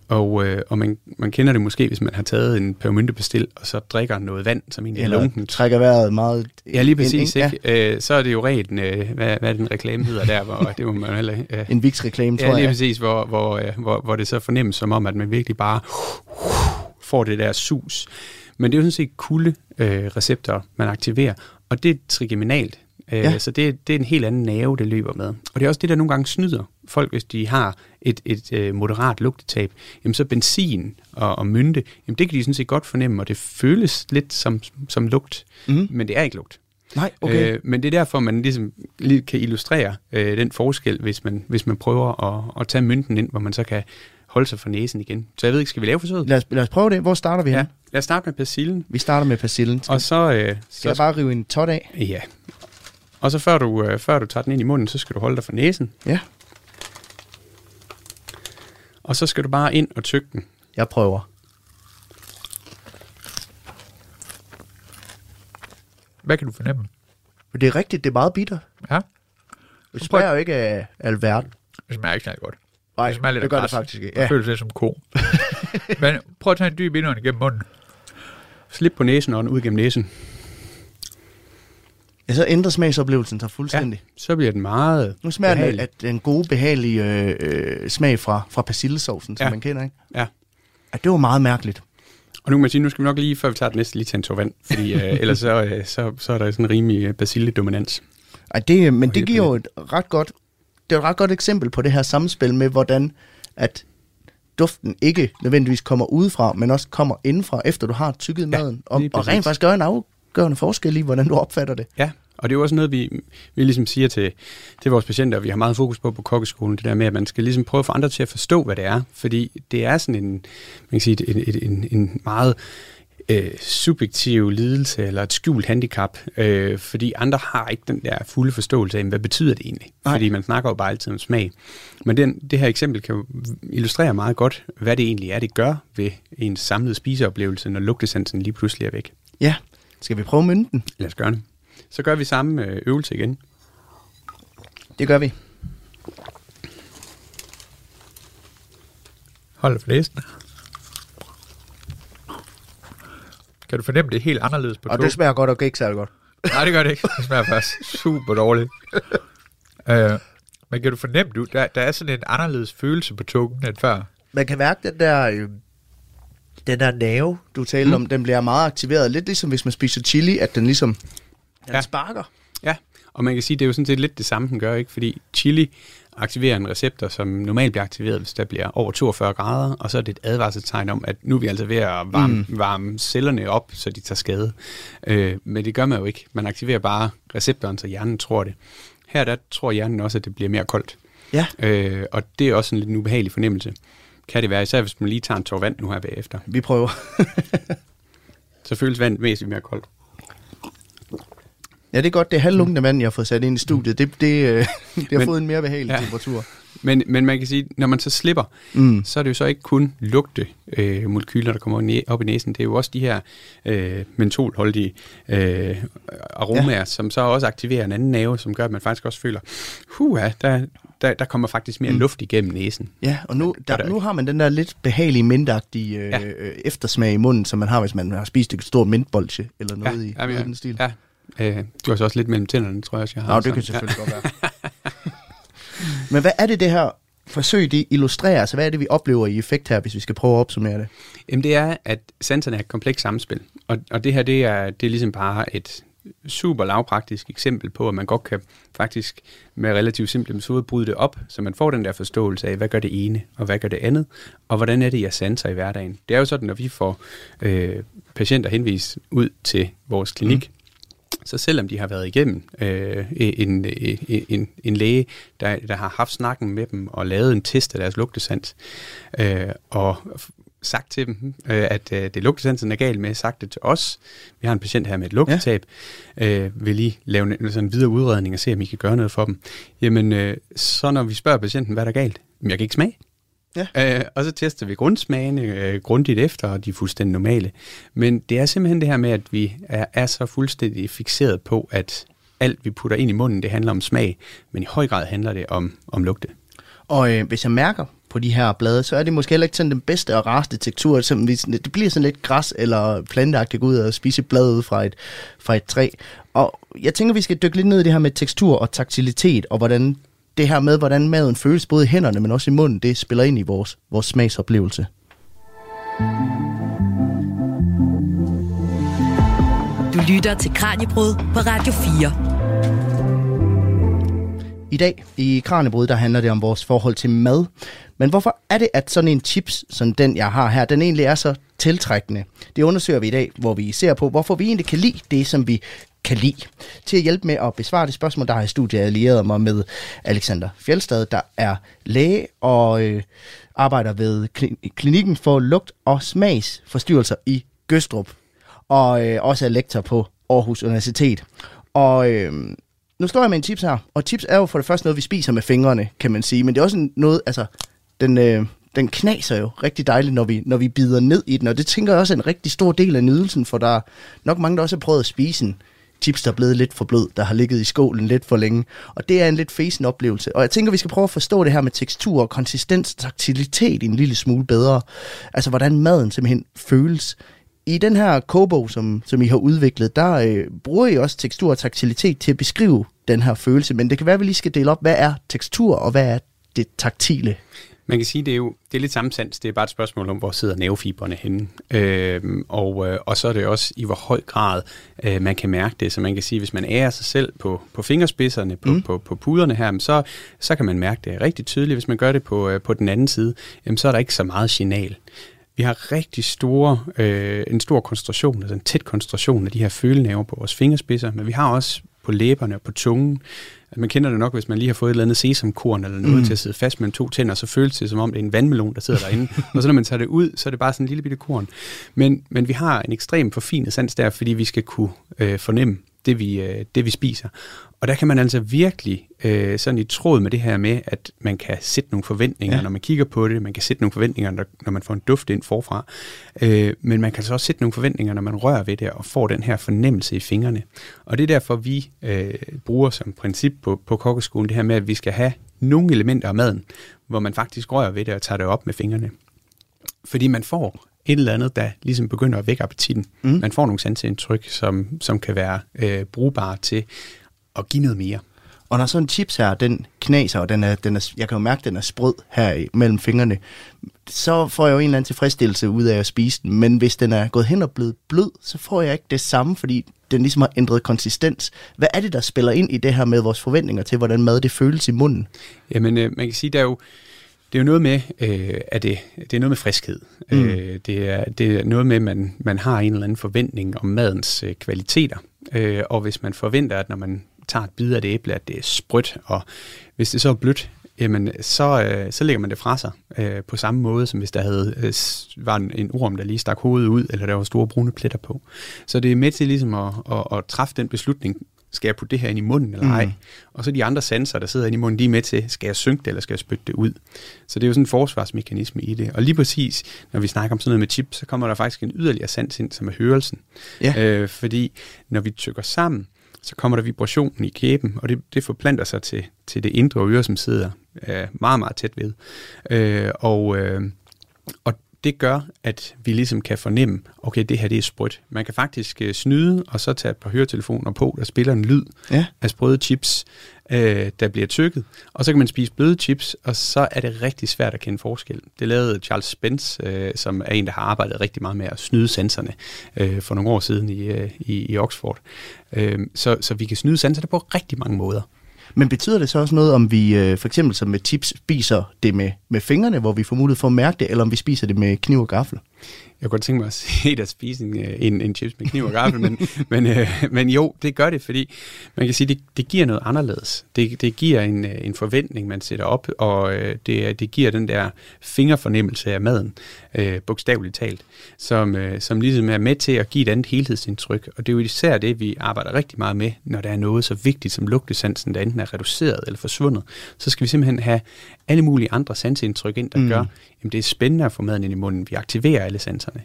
Og, øh, og man, man kender det måske, hvis man har taget en pebermyntepastil, og så drikker noget vand, som egentlig er eller lunkent. trækker vejret meget... Ja, lige præcis. ind, Ikke? Øh, så er det jo rent, øh, hvad, hvad den reklame hedder der, hvor det må man heller øh, En VIX-reklame, tror Ja, lige jeg. præcis, hvor, hvor, øh, hvor, hvor det så fornemmes som om, at man virkelig bare får det der sus. Men det er jo sådan set kulde øh, receptorer, man aktiverer, og det er trigeminalt. Øh, Ja. Så det, det er en helt anden nerve, det løber med. Og det er også det, der nogle gange snyder folk, hvis de har et, et øh, moderat lugtetab. Jamen så benzin og, og mynte, jamen det kan de sådan set godt fornemme, og det føles lidt som, som lugt, Mhm. men det er ikke lugt. Nej, okay. Øh, men det er derfor, man ligesom lige kan illustrere øh, den forskel, hvis man, hvis man prøver at, at tage mynten ind, hvor man så kan holde sig for næsen igen. Så jeg ved ikke, skal vi lave forsøget? Lad os, lad os prøve det. Hvor starter vi Ja. Lad os starte med persillen. Vi starter med persillen. Og så... Øh, Skal jeg så bare rive en tot af? Ja. Og så før du, øh, før du tager den ind i munden, så skal du holde dig for næsen. Ja, Og så skal du bare ind og tykke den. jeg prøver. Hvad kan du fornemme? Det er rigtigt, det er meget bitter. Ja, Det smager jo ikke af alverden. det smager ikke særlig godt. Nej, det smager lidt det gør det faktisk ikke. Ja. Ja. føles lidt som ko. Men prøv at tage en dyb indånding gennem munden. Slip på næsen og den ud gennem næsen. ja, så ændrer smagsoplevelsen sig fuldstændig. Ja. Så bliver den meget Nu smager den behagelig. af den gode, behagelige øh, øh, smag fra, fra persillesovsen, som Ja. man kender, ikke? Ja. Ja, det var meget mærkeligt. Og nu kan man sige, nu skal vi nok lige, før vi tager det næste, lige tage en tår vand. Fordi øh, ellers så, øh, så, så er der sådan en rimelig øh, basille-dominans. Ej, det, men det giver jo et ret godt, det er et ret godt eksempel på det her samspil med, hvordan at duften ikke nødvendigvis kommer udefra, men også kommer indenfra, efter du har tykket Ja, maden, og, og rent faktisk gør en af, afgørende forskel i, hvordan du opfatter det. Ja, og det er jo også noget, vi, vi ligesom siger til, til vores patienter, og vi har meget fokus på på kokkeskolen, det der med, at man skal ligesom prøve at få andre til at forstå, hvad det er. Fordi det er sådan en, man kan sige, en, en, en, en meget øh, subjektiv lidelse eller et skjult handicap, øh, fordi andre har ikke den der fulde forståelse af, hvad betyder det egentlig? Nej. Fordi man snakker jo bare altid om smag. Men den, det her eksempel kan jo illustrere meget godt, hvad det egentlig er, det gør ved en samlet spiseoplevelse, når lugtesansen lige pludselig er væk. Ja, skal vi prøve mynten? Lad os gøre det. Så gør vi samme øh, øvelse igen. Det gør vi. Hold for næsen. Kan du fornemme, det er helt anderledes på Og to? det smager godt og ikke særlig godt. Nej, det gør det ikke. Det smager faktisk super dårligt. uh, men kan du fornemme, du, der, der er sådan en anderledes følelse på tungen end før? Man kan mærke den der, øh, den der nerve, du talte mm. om, den bliver meget aktiveret. Lidt ligesom hvis man spiser chili, at den ligesom den Ja. sparker. Ja, og man kan sige, det er jo sådan set lidt det samme, den gør, ikke? Fordi chili aktiverer en receptor, som normalt bliver aktiveret, hvis der bliver over 42 grader, og så er det et advarselstegn om, at nu er vi altså ved at varme, mm. varme cellerne op, så de tager skade. Øh, men det gør man jo ikke. Man aktiverer bare receptoren, så hjernen tror det. Her der tror hjernen også, at det bliver mere koldt. Ja, Øh, og det er også en lidt ubehagelig fornemmelse. Kan det være, især hvis man lige tager en tår vand nu her bagefter. vi prøver. Så føles vandet væsentligt mere koldt. Ja, det er godt. Det er halvlunkende vand, jeg har fået sat ind i studiet. Det, det, øh, det har Men- fået en mere behagelig ja. Ja. temperatur. Men, men man kan sige, når man så slipper, Mm. så er det jo så ikke kun lugte øh, molekyler, der kommer op i næsen. Det er jo også de her øh, mentolholdige øh, aromaer, ja. som så også aktiverer en anden nerve, som gør, at man faktisk også føler, huha, der, der, der kommer faktisk mere mm. luft igennem næsen. Ja, og nu, der, der nu har man den der lidt behagelige, mintagtige øh, Ja. ja. eftersmag i munden, som man har, hvis man har spist et stort mintbolche eller noget i, jamen, i ja, den stil. Ja, øh, du har så også lidt mellem tænderne, tror jeg også, jeg har. Nå, det så- kan selvfølgelig godt være. Men hvad er det, det her forsøg, det illustrerer? Altså, hvad er det, vi oplever i effekt her, hvis vi skal prøve at opsummere det? Jamen det er, at sanserne er et komplekst samspil. Og, og det her, det er, det er ligesom bare et super lavpraktisk eksempel på, at man godt kan faktisk med relativt simple metoder bryde det op, så man får den der forståelse af, hvad gør det ene, og hvad gør det andet, og hvordan er det, jeg sanser i hverdagen. Det er jo sådan, når vi får øh, patienter henvist ud til vores klinik. Så selvom de har været igennem øh, en, en, en, en læge, der, der har haft snakken med dem og lavet en test af deres lugtesans, øh, og sagt til dem, øh, at øh, det er lugtesansen er galt med, sagt det til os. Vi har en patient her med et lugtetab. Ja. Øh, vil lige lave en, sådan en videre udredning og se, om I kan gøre noget for dem. Jamen, øh, så når vi spørger patienten, hvad er der galt? Jamen, jeg kan ikke smage. Ja. Øh, og så tester vi grundsmagene øh, grundigt efter, og de er fuldstændig normale. Men det er simpelthen det her med, at vi er, er så fuldstændig fixeret på, at alt vi putter ind i munden, det handler om smag, men i høj grad handler det om, om lugte. Og øh, hvis jeg mærker på de her blade, så er det måske heller ikke sådan den bedste og rareste tekstur. Hvis det bliver sådan lidt græs eller planteagtigt gå ud og spise et blad ud fra et, fra et træ. Og jeg tænker, vi skal dykke lidt ned i det her med tekstur og taktilitet, og hvordan det her med, hvordan maden føles både i hænderne, men også i munden, det spiller ind i vores, vores smagsoplevelse. Du lytter til Kranjebrud på Radio 4. I dag i Kranjebrud, der handler det om vores forhold til mad. Men hvorfor er det, at sådan en chips, som den jeg har her, den egentlig er så tiltrækkende? Det undersøger vi i dag, hvor vi ser på, hvorfor vi egentlig kan lide det, som vi kan lide. Til at hjælpe med at besvare det spørgsmål, der har jeg studiet allieret mig med Alexander Fjeldstad, der er læge og øh, arbejder ved kli- klinikken for lugt- og smagsforstyrrelser i Gøstrup. Og øh, også er lektor på Aarhus Universitet. Og øh, nu står jeg med en chips her, og chips er jo for det første noget, vi spiser med fingrene, kan man sige. Men det er også en- noget, altså, den, øh, den knaser jo rigtig dejligt, når vi, når vi bider ned i den. Og det tænker jeg også er en rigtig stor del af nydelsen, for der er nok mange, der også har prøvet at spise en chips, der er blevet lidt for blød, der har ligget i skålen lidt for længe. Og det er en lidt fesen oplevelse. Og jeg tænker, vi skal prøve at forstå det her med tekstur og konsistens, taktilitet en lille smule bedre. Altså, hvordan maden simpelthen føles. I den her kobo, som, som I har udviklet, der øh, bruger I også tekstur og taktilitet til at beskrive den her følelse. Men det kan være, at vi lige skal dele op, hvad er tekstur, og hvad er det taktile? Man kan sige, det er jo det er lidt samme sans. Det er bare et spørgsmål om, hvor sidder nervefiberne henne. Øhm, og, øh, og så er det også i hvor høj grad øh, man kan mærke det. Så man kan sige, hvis man ærer sig selv på, på fingerspidserne, på, mm. på, på puderne her, så, så kan man mærke det rigtig tydeligt. Hvis man gør det på, øh, på den anden side, jamen, så er der ikke så meget signal. vi har rigtig store, øh, en stor koncentration, altså en tæt koncentration af de her følenerver på vores fingerspidser, men vi har også på læberne og på tungen. Man kender det nok, hvis man lige har fået et eller andet sesamkorn eller noget mm. til at sidde fast mellem to tænder, så føles det som om, det er en vandmelon, der sidder derinde. og så når man tager det ud, så er det bare sådan en lille bitte korn. Men, men vi har en ekstrem forfinet sans der, fordi vi skal kunne øh, fornemme det vi, øh, det, vi spiser. Og der kan man altså virkelig øh, sådan i tråd med det her med, at man kan sætte nogle forventninger, ja. når man kigger på det. Man kan sætte nogle forventninger, når, når man får en duft ind forfra. Øh, men man kan så også sætte nogle forventninger, når man rører ved det og får den her fornemmelse i fingrene. Og det er derfor, vi øh, bruger som princip på, på kokkeskolen det her med, at vi skal have nogle elementer af maden, hvor man faktisk rører ved det og tager det op med fingrene. Fordi man får et eller andet, der ligesom begynder at vække appetitten. Mm. Man får nogle sanseindtryk, som, som kan være øh, brugbare til at give noget mere. Og når sådan en chips her, den knaser, og den er, den er, jeg kan jo mærke, at den er sprød her mellem fingrene, så får jeg jo en eller anden tilfredsstillelse ud af at spise den. Men hvis den er gået hen og blevet blød, så får jeg ikke det samme, fordi den ligesom har ændret konsistens. Hvad er det, der spiller ind i det her med vores forventninger til, hvordan mad det føles i munden? Jamen, øh, man kan sige, der er jo, det er jo noget med, øh, at det, det er noget med friskhed. Mm. Øh, det, er, det er noget med, at man, man har en eller anden forventning om madens øh, kvaliteter. Øh, og hvis man forventer, at når man tager et bid af det æble, at det er sprødt, og hvis det så er blødt, jamen så, øh, så lægger man det fra sig øh, på samme måde, som hvis der havde, øh, var en, en orm, der lige stak hovedet ud, eller der var store brune pletter på. Så det er med til ligesom at, at, at træffe den beslutning, skal jeg putte det her ind i munden eller ej? Mm. Og så de andre sanser, der sidder inde i munden, de er med til, skal jeg synke det, eller skal jeg spytte det ud? Så det er jo sådan en forsvarsmekanisme i det. Og lige præcis, når vi snakker om sådan noget med chip, så kommer der faktisk en yderligere sans ind, som er hørelsen. Ja. Øh, fordi når vi tykker sammen, så kommer der vibration i kæben, og det, det forplanter sig til, til det indre øre, som sidder øh, meget, meget tæt ved. Øh, og, øh, og det gør, at vi ligesom kan fornemme, okay, det her det er sprødt. Man kan faktisk øh, snyde, og så tage et par høretelefoner på, der spiller en lyd ja. af sprøde chips, øh, der bliver tykket. Og så kan man spise bløde chips, og så er det rigtig svært at kende forskel. Det lavede Charles Spence, øh, som er en, der har arbejdet rigtig meget med at snyde sanserne øh, for nogle år siden i, øh, i, i Oxford. Øh, så, så vi kan snyde sanserne på rigtig mange måder. Men betyder det så også noget, om vi øh, for eksempel som med tips spiser det med, med fingrene, hvor vi får mulighed for at mærke det, eller om vi spiser det med kniv og gaffel? Jeg kunne godt tænke mig at se dig spise en, øh, en, en chips med kniv og gaffel, men, men, øh, men jo, det gør det, fordi man kan sige, det, det giver noget anderledes. Det, det giver en, øh, en forventning, man sætter op, og øh, det, det giver den der fingerfornemmelse af maden, øh, bogstaveligt talt, som, øh, som ligesom er med til at give et andet helhedsindtryk. Og det er jo især det, vi arbejder rigtig meget med, når der er noget så vigtigt som lugtesansen, der enten er reduceret eller forsvundet. Så skal vi simpelthen have alle mulige andre sansindtryk ind, der mm. gør, jamen det er spændende at få maden ind i munden. Vi aktiverer alle sanserne.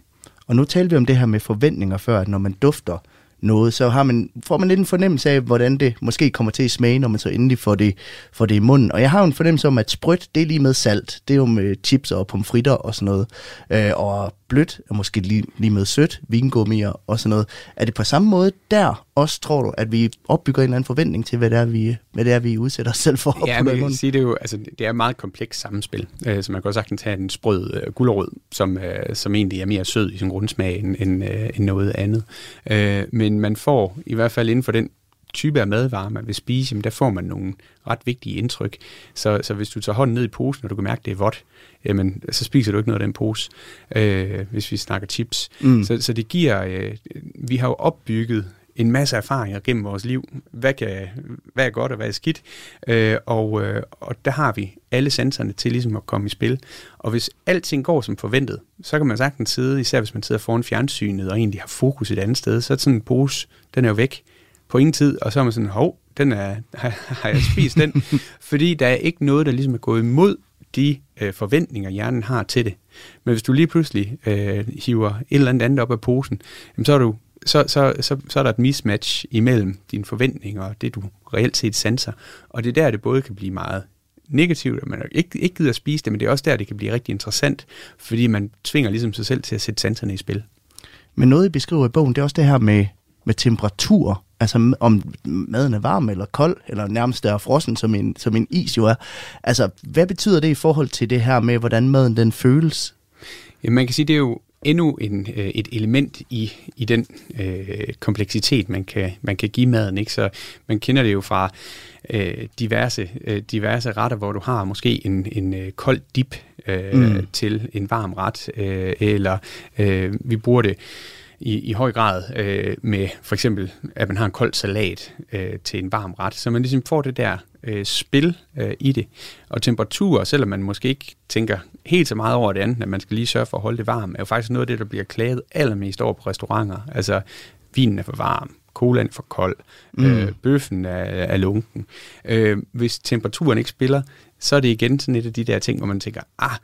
Og nu talte vi om det her med forventninger før, at når man dufter noget, så har man, får man lidt en fornemmelse af, hvordan det måske kommer til at smage, når man så endelig får det, får det i munden. Og jeg har jo en fornemmelse om, at sprødt, det er lige med salt. Det er jo med chips og pomfritter og sådan noget. Øh, og blødt er måske lige, lige med sødt, vingummier og sådan noget. Er det på samme måde der også, tror du, at vi opbygger en eller anden forventning til, hvad det er, vi, hvad det er, vi udsætter os selv for? Ja, men jeg kan sige, det er jo altså, det er et meget komplekst sammenspil. Øh, så man kan også sagtens have en sprød øh, gulerod, som, øh, som egentlig er mere sød i sin grundsmag end, end, øh, end noget andet. Øh, men man får i hvert fald inden for den type af madvarer, man vil spise, jamen der får man nogle ret vigtige indtryk. Så, så hvis du tager hånden ned i posen, og du kan mærke, at det er vådt, jamen, så spiser du ikke noget af den pose, øh, hvis vi snakker chips. Mm. Så, så det giver, øh, vi har jo opbygget en masse erfaringer gennem vores liv. Hvad, kan, hvad er godt og hvad er skidt? Øh, og, øh, og der har vi alle sanserne til ligesom at komme i spil. Og hvis alting går som forventet, så kan man sagtens sidde, især hvis man sidder foran fjernsynet og egentlig har fokus et andet sted, så er sådan en pose, den er jo væk på ingen tid, og så er man sådan, hov, den er, har jeg spist den? Fordi der er ikke noget, der ligesom er gået imod de øh, forventninger, hjernen har til det. Men hvis du lige pludselig øh, hiver et eller andet andet op af posen, jamen så, er du, så, så, så, så er der et mismatch imellem dine forventninger og det, du reelt set sanser. Og det er der, det både kan blive meget negativt, at man ikke, ikke gider at spise det, men det er også der, det kan blive rigtig interessant, fordi man tvinger ligesom sig selv til at sætte sanserne i spil. Men noget, I beskriver i bogen, det er også det her med, med temperatur. Altså om maden er varm eller kold, eller nærmest er frossen, som en, som en is jo er. Altså, hvad betyder det i forhold til det her med, hvordan maden den føles? Ja, man kan sige, det er jo endnu en, øh, et element i, i den øh, kompleksitet, man kan, man kan give maden. Ikke? Så man kender det jo fra øh, diverse, øh, diverse retter, hvor du har måske en, en øh, kold dip øh, mm. til en varm ret, øh, eller øh, vi bruger det i, i høj grad øh, med for eksempel, at man har en kold salat øh, til en varm ret, så man ligesom får det der øh, spil øh, i det. Og temperatur, selvom man måske ikke tænker helt så meget over det andet, at man skal lige sørge for at holde det varmt, er jo faktisk noget af det, der bliver klaget allermest over på restauranter. Altså, vinen er for varm, colaen er for kold, mm. øh, bøffen er, er lunken. Øh, hvis temperaturen ikke spiller, så er det igen sådan et af de der ting, hvor man tænker, ah,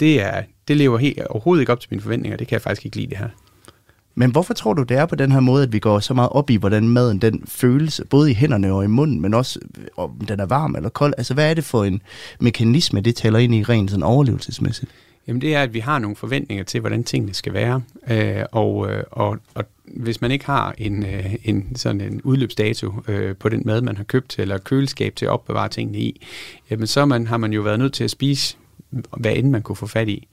det, er, det lever helt, overhovedet ikke op til mine forventninger, det kan jeg faktisk ikke lide det her. Men hvorfor tror du, det er på den her måde, at vi går så meget op i, hvordan maden den føles, både i hænderne og i munden, men også øh, om den er varm eller kold? Altså, hvad er det for en mekanisme, det taler ind i rent sådan overlevelsesmæssigt? Jamen, det er, at vi har nogle forventninger til, hvordan tingene skal være. Øh, og, øh, og, og hvis man ikke har en, øh, en sådan en udløbsdato øh, på den mad, man har købt, eller køleskab til at opbevare tingene i, jamen så man, har man jo været nødt til at spise, hvad end man kunne få fat i.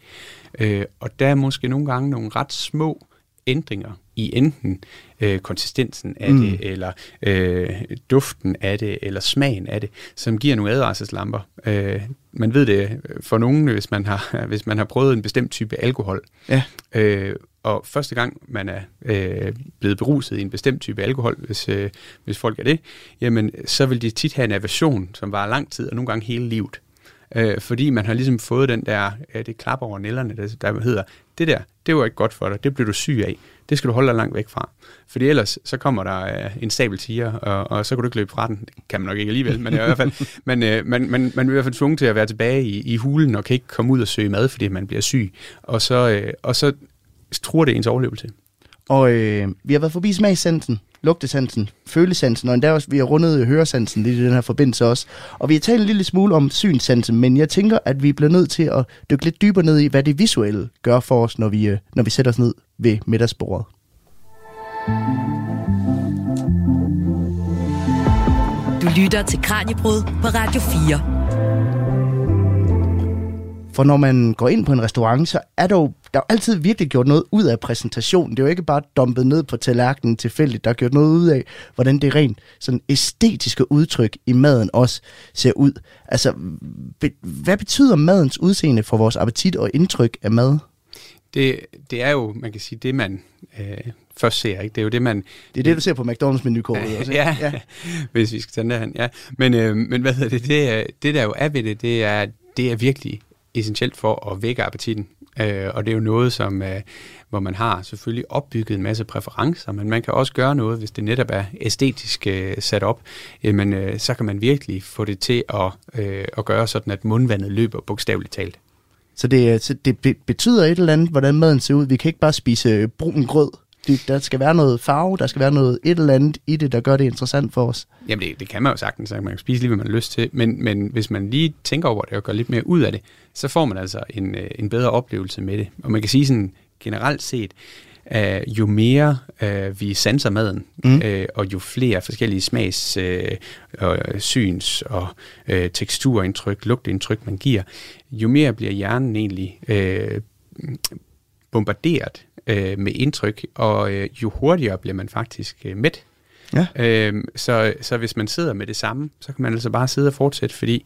Øh, og der er måske nogle gange nogle ret små ændringer i enten øh, konsistensen af mm. det, eller øh, duften af det, eller smagen af det, som giver nogle advarselslamper. Øh, man ved det for nogen, hvis man har, hvis man har prøvet en bestemt type alkohol. Ja. Øh, og første gang man er øh, blevet beruset i en bestemt type alkohol, hvis, øh, hvis folk er det, jamen så vil de tit have en aversion, som var lang tid, og nogle gange hele livet. Øh, fordi man har ligesom fået den der, øh, det klap over nælderne, der, der hedder, det der, det var ikke godt for dig, det bliver du syg af. Det skal du holde dig langt væk fra. Fordi ellers, så kommer der øh, en stabel tiger, og, og så kan du ikke løbe fra den. Det kan man nok ikke alligevel, men øh, i hvert fald, man, øh, man, man, man er i hvert fald tvunget til at være tilbage i, i hulen, og kan ikke komme ud og søge mad, fordi man bliver syg. Og så, øh, og så tror det ens overlevelse. Og øh, vi har været forbi smagsansen, lugtesansen, følesansen, og endda også, vi har rundet høresansen lidt i den her forbindelse også. Og vi har talt en lille smule om synsansen, men jeg tænker, at vi bliver nødt til at dykke lidt dybere ned i, hvad det visuelle gør for os, når vi, øh, når vi sætter os ned ved middagsbordet. Du lytter til Kranjebrud på Radio 4. For når man går ind på en restaurant, så er der jo der er altid virkelig gjort noget ud af præsentationen. Det er jo ikke bare dumpet ned på tallerkenen tilfældigt. Der er gjort noget ud af, hvordan det rent sådan æstetiske udtryk i maden også ser ud. Altså, be, hvad betyder madens udseende for vores appetit og indtryk af mad? Det, det er jo, man kan sige, det man øh, først ser, ikke? Det er jo det, man... Det er det, du ser på McDonald's menukortet ja, også, ja, ja, hvis vi skal tage det her. Ja. Men, øh, men hvad hedder det, det, det der jo er ved det, det er, det er virkelig essentielt for at vække appetitten. Øh, og det er jo noget, som, øh, hvor man har selvfølgelig opbygget en masse præferencer, men man kan også gøre noget, hvis det netop er æstetisk øh, sat op, øh, jamen, øh, så kan man virkelig få det til at, øh, at gøre sådan, at mundvandet løber bogstaveligt talt. Så det, øh, så det betyder et eller andet, hvordan maden ser ud. Vi kan ikke bare spise øh, brun grød der skal være noget farve, der skal være noget et eller andet i det, der gør det interessant for os. Jamen det, det kan man jo sagtens, man kan spise lige, hvad man har lyst til, men, men hvis man lige tænker over det og gør lidt mere ud af det, så får man altså en, øh, en bedre oplevelse med det. Og man kan sige sådan generelt set, uh, jo mere uh, vi sanser maden, mm. uh, og jo flere forskellige smags, uh, og syns og uh, teksturindtryk, lugtindtryk man giver, jo mere bliver hjernen egentlig uh, bombarderet øh, med indtryk, og øh, jo hurtigere bliver man faktisk øh, mæt. Ja. Øh, så, så hvis man sidder med det samme, så kan man altså bare sidde og fortsætte, fordi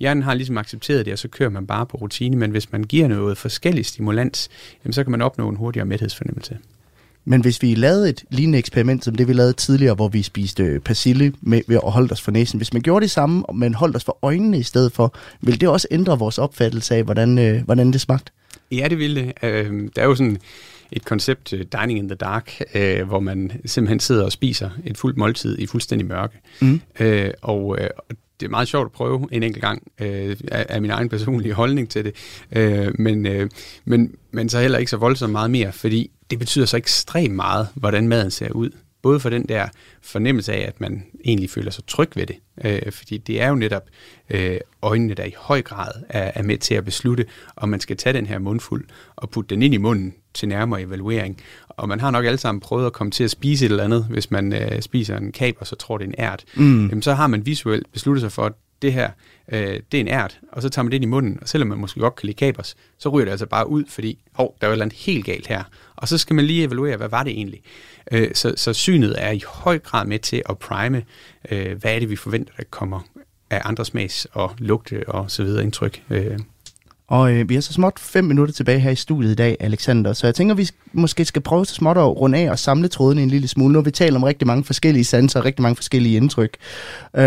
hjernen har ligesom accepteret det, og så kører man bare på rutine, men hvis man giver noget forskellig stimulans, jamen, så kan man opnå en hurtigere mæthedsfornemmelse. Men hvis vi lavede et lignende eksperiment, som det vi lavede tidligere, hvor vi spiste persille med, ved at holde os for næsen. Hvis man gjorde det samme, men holdt os for øjnene i stedet for, ville det også ændre vores opfattelse af, hvordan, øh, hvordan det smagte? Ja, det ville det. Øh, der er jo sådan et koncept, uh, Dining in the Dark, uh, hvor man simpelthen sidder og spiser et fuldt måltid i fuldstændig mørke. Mm. Uh, og uh, det er meget sjovt at prøve en enkelt gang, uh, af, af min egen personlige holdning til det, uh, men, uh, men, men så heller ikke så voldsomt meget mere, fordi det betyder så ekstremt meget, hvordan maden ser ud. Både for den der fornemmelse af, at man egentlig føler sig tryg ved det. Øh, fordi det er jo netop øh, øjnene, der i høj grad er, er med til at beslutte, om man skal tage den her mundfuld og putte den ind i munden til nærmere evaluering. Og man har nok alle sammen prøvet at komme til at spise et eller andet. Hvis man øh, spiser en kaber, så tror det er en ært. Mm. Jamen, så har man visuelt besluttet sig for, at det her, øh, det er en ært, og så tager man det ind i munden, og selvom man måske godt kan lide kapers, så ryger det altså bare ud, fordi, hov, der er jo et eller andet helt galt her. Og så skal man lige evaluere, hvad var det egentlig? Øh, så, så synet er i høj grad med til at prime, øh, hvad er det, vi forventer, der kommer af andre smags og lugte og så videre indtryk. Øh. Og øh, vi har så småt fem minutter tilbage her i studiet i dag, Alexander. Så jeg tænker, vi måske skal prøve så småt at runde af og samle trådene en lille smule. Nu vi taler om rigtig mange forskellige sanser og rigtig mange forskellige indtryk, øh,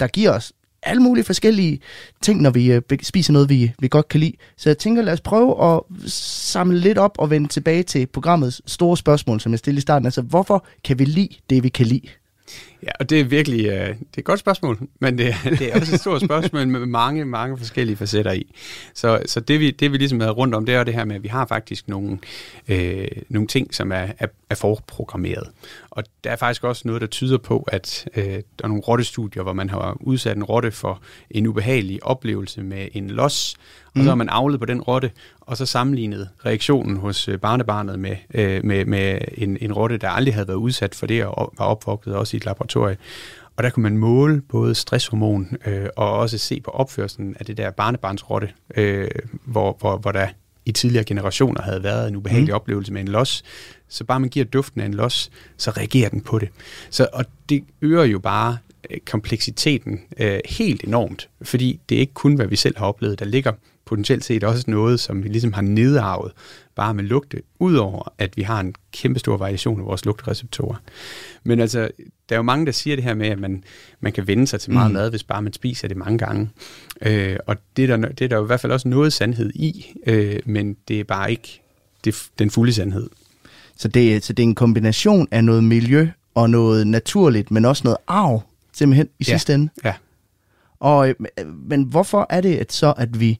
der giver os alle mulige forskellige ting, når vi øh, spiser noget, vi, vi godt kan lide. Så jeg tænker, lad os prøve at samle lidt op og vende tilbage til programmets store spørgsmål, som jeg stillede i starten. Altså, hvorfor kan vi lide det, vi kan lide? Ja, og det er virkelig uh, det er et godt spørgsmål, men det, det er også et stort spørgsmål med mange, mange forskellige facetter i. Så, så det, vi, det vi ligesom er rundt om, det er det her med, at vi har faktisk nogle, øh, nogle ting, som er, er, er forprogrammeret. Og der er faktisk også noget, der tyder på, at øh, der er nogle rottestudier, hvor man har udsat en rotte for en ubehagelig oplevelse med en los, og mm. så har man avlet på den rotte, og så sammenlignet reaktionen hos øh, barnebarnet med, øh, med, med en, en rotte, der aldrig havde været udsat for det, og var opvokset også i et laboratorium. Og der kunne man måle både stresshormon øh, og også se på opførselen af det der barnebarnsrotte, øh, hvor, hvor, hvor der i tidligere generationer havde været en ubehagelig mm. oplevelse med en los. Så bare man giver duften af en los, så reagerer den på det. Så, og det øger jo bare øh, kompleksiteten øh, helt enormt, fordi det er ikke kun, hvad vi selv har oplevet. Der ligger potentielt set også noget, som vi ligesom har nedarvet bare med lugte, udover at vi har en kæmpe stor variation af vores lugtereceptorer. Men altså, der er jo mange, der siger det her med, at man, man kan vende sig til meget mm. mad, hvis bare man spiser det mange gange. Øh, og det er, der, det er der jo i hvert fald også noget sandhed i, øh, men det er bare ikke det, den fulde sandhed. Så det, så det er en kombination af noget miljø og noget naturligt, men også noget arv, simpelthen i ja. sidste ende. Ja. Og, øh, men hvorfor er det at så, at vi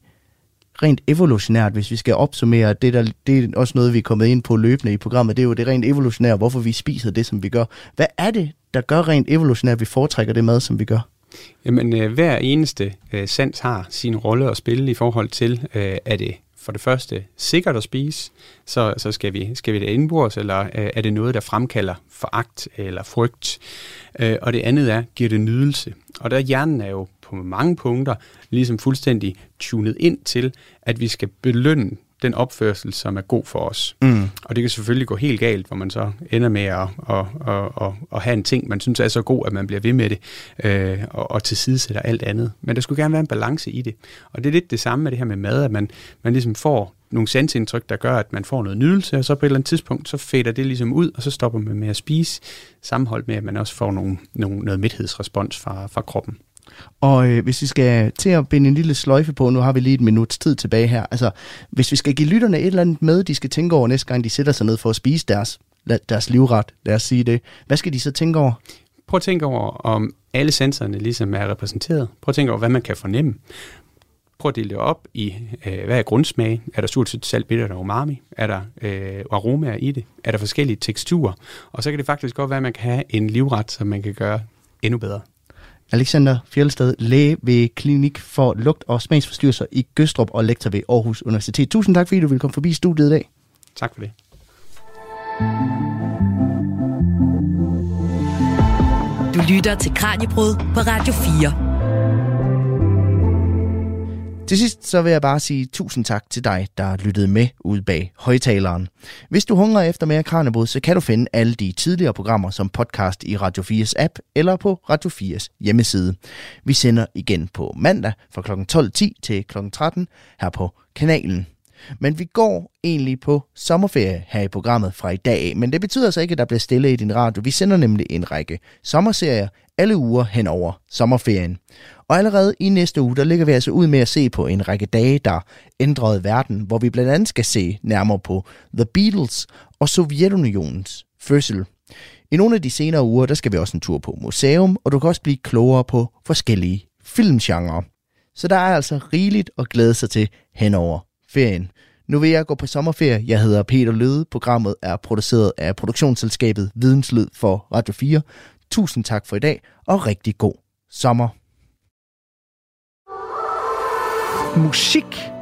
rent evolutionært, hvis vi skal opsummere, det, der, det er også noget, vi er kommet ind på løbende i programmet, det er jo det rent evolutionære, hvorfor vi spiser det, som vi gør. Hvad er det, der gør rent evolutionært, at vi foretrækker det mad, som vi gør? Jamen, øh, hver eneste øh, sans har sin rolle at spille i forhold til, øh, er det for det første sikkert at spise, så, så skal, vi, skal vi det indbords, eller øh, er det noget, der fremkalder foragt eller frygt? Øh, og det andet er, giver det nydelse? Og der hjernen er jo på mange punkter ligesom fuldstændig tunet ind til, at vi skal belønne den opførsel, som er god for os. Mm. Og det kan selvfølgelig gå helt galt, hvor man så ender med at, at, at, at, at have en ting, man synes er så god, at man bliver ved med det, øh, og, og tilsidesætter alt andet. Men der skulle gerne være en balance i det. Og det er lidt det samme med det her med mad, at man, man ligesom får nogle sansindtryk, der gør, at man får noget nydelse, og så på et eller andet tidspunkt, så fader det ligesom ud, og så stopper man med at spise, sammenholdt med, at man også får nogle, nogle, noget midthedsrespons fra, fra kroppen. Og øh, hvis vi skal til at binde en lille sløjfe på, nu har vi lige et minuts tid tilbage her. Altså, hvis vi skal give lytterne et eller andet med, de skal tænke over næste gang, de sætter sig ned for at spise deres, deres livret, lad os sige det. Hvad skal de så tænke over? Prøv at tænke over, om alle sensorerne ligesom er repræsenteret. Prøv at tænke over, hvad man kan fornemme. Prøv at dele det op i, øh, hvad er grundsmag? Er der surt, sødt, salt, bitter og umami? Er der øh, aromaer i det? Er der forskellige teksturer? Og så kan det faktisk godt være, at man kan have en livret, som man kan gøre endnu bedre. Alexander Fjeldsted, læge ved Klinik for Lugt- og Smagsforstyrrelser i Gøstrup og lektor ved Aarhus Universitet. Tusind tak, fordi du ville komme forbi studiet i dag. Tak for det. Du lytter til Kranjebrud på Radio 4. Til sidst så vil jeg bare sige tusind tak til dig, der lyttede med ude bag højtaleren. Hvis du hungrer efter mere Kranjebrud, så kan du finde alle de tidligere programmer som podcast i Radio 4's app eller på Radio 4's hjemmeside. Vi sender igen på mandag fra kl. 12.10 til kl. 13 her på kanalen. Men vi går egentlig på sommerferie her i programmet fra i dag af, men det betyder altså ikke, at der bliver stille i din radio. Vi sender nemlig en række sommerserier alle uger hen over sommerferien. Og allerede i næste uge, der ligger vi altså ud med at se på en række dage, der ændrede verden, hvor vi blandt andet skal se nærmere på The Beatles og Sovjetunionens fødsel. I nogle af de senere uger, der skal vi også en tur på museum, og du kan også blive klogere på forskellige filmgenre. Så der er altså rigeligt at glæde sig til hen over ferien. Nu vil jeg gå på sommerferie. Jeg hedder Peter Løde. Programmet er produceret af produktionsselskabet Videnslyd for Radio 4. Tusind tak for i dag, og rigtig god sommer. Musik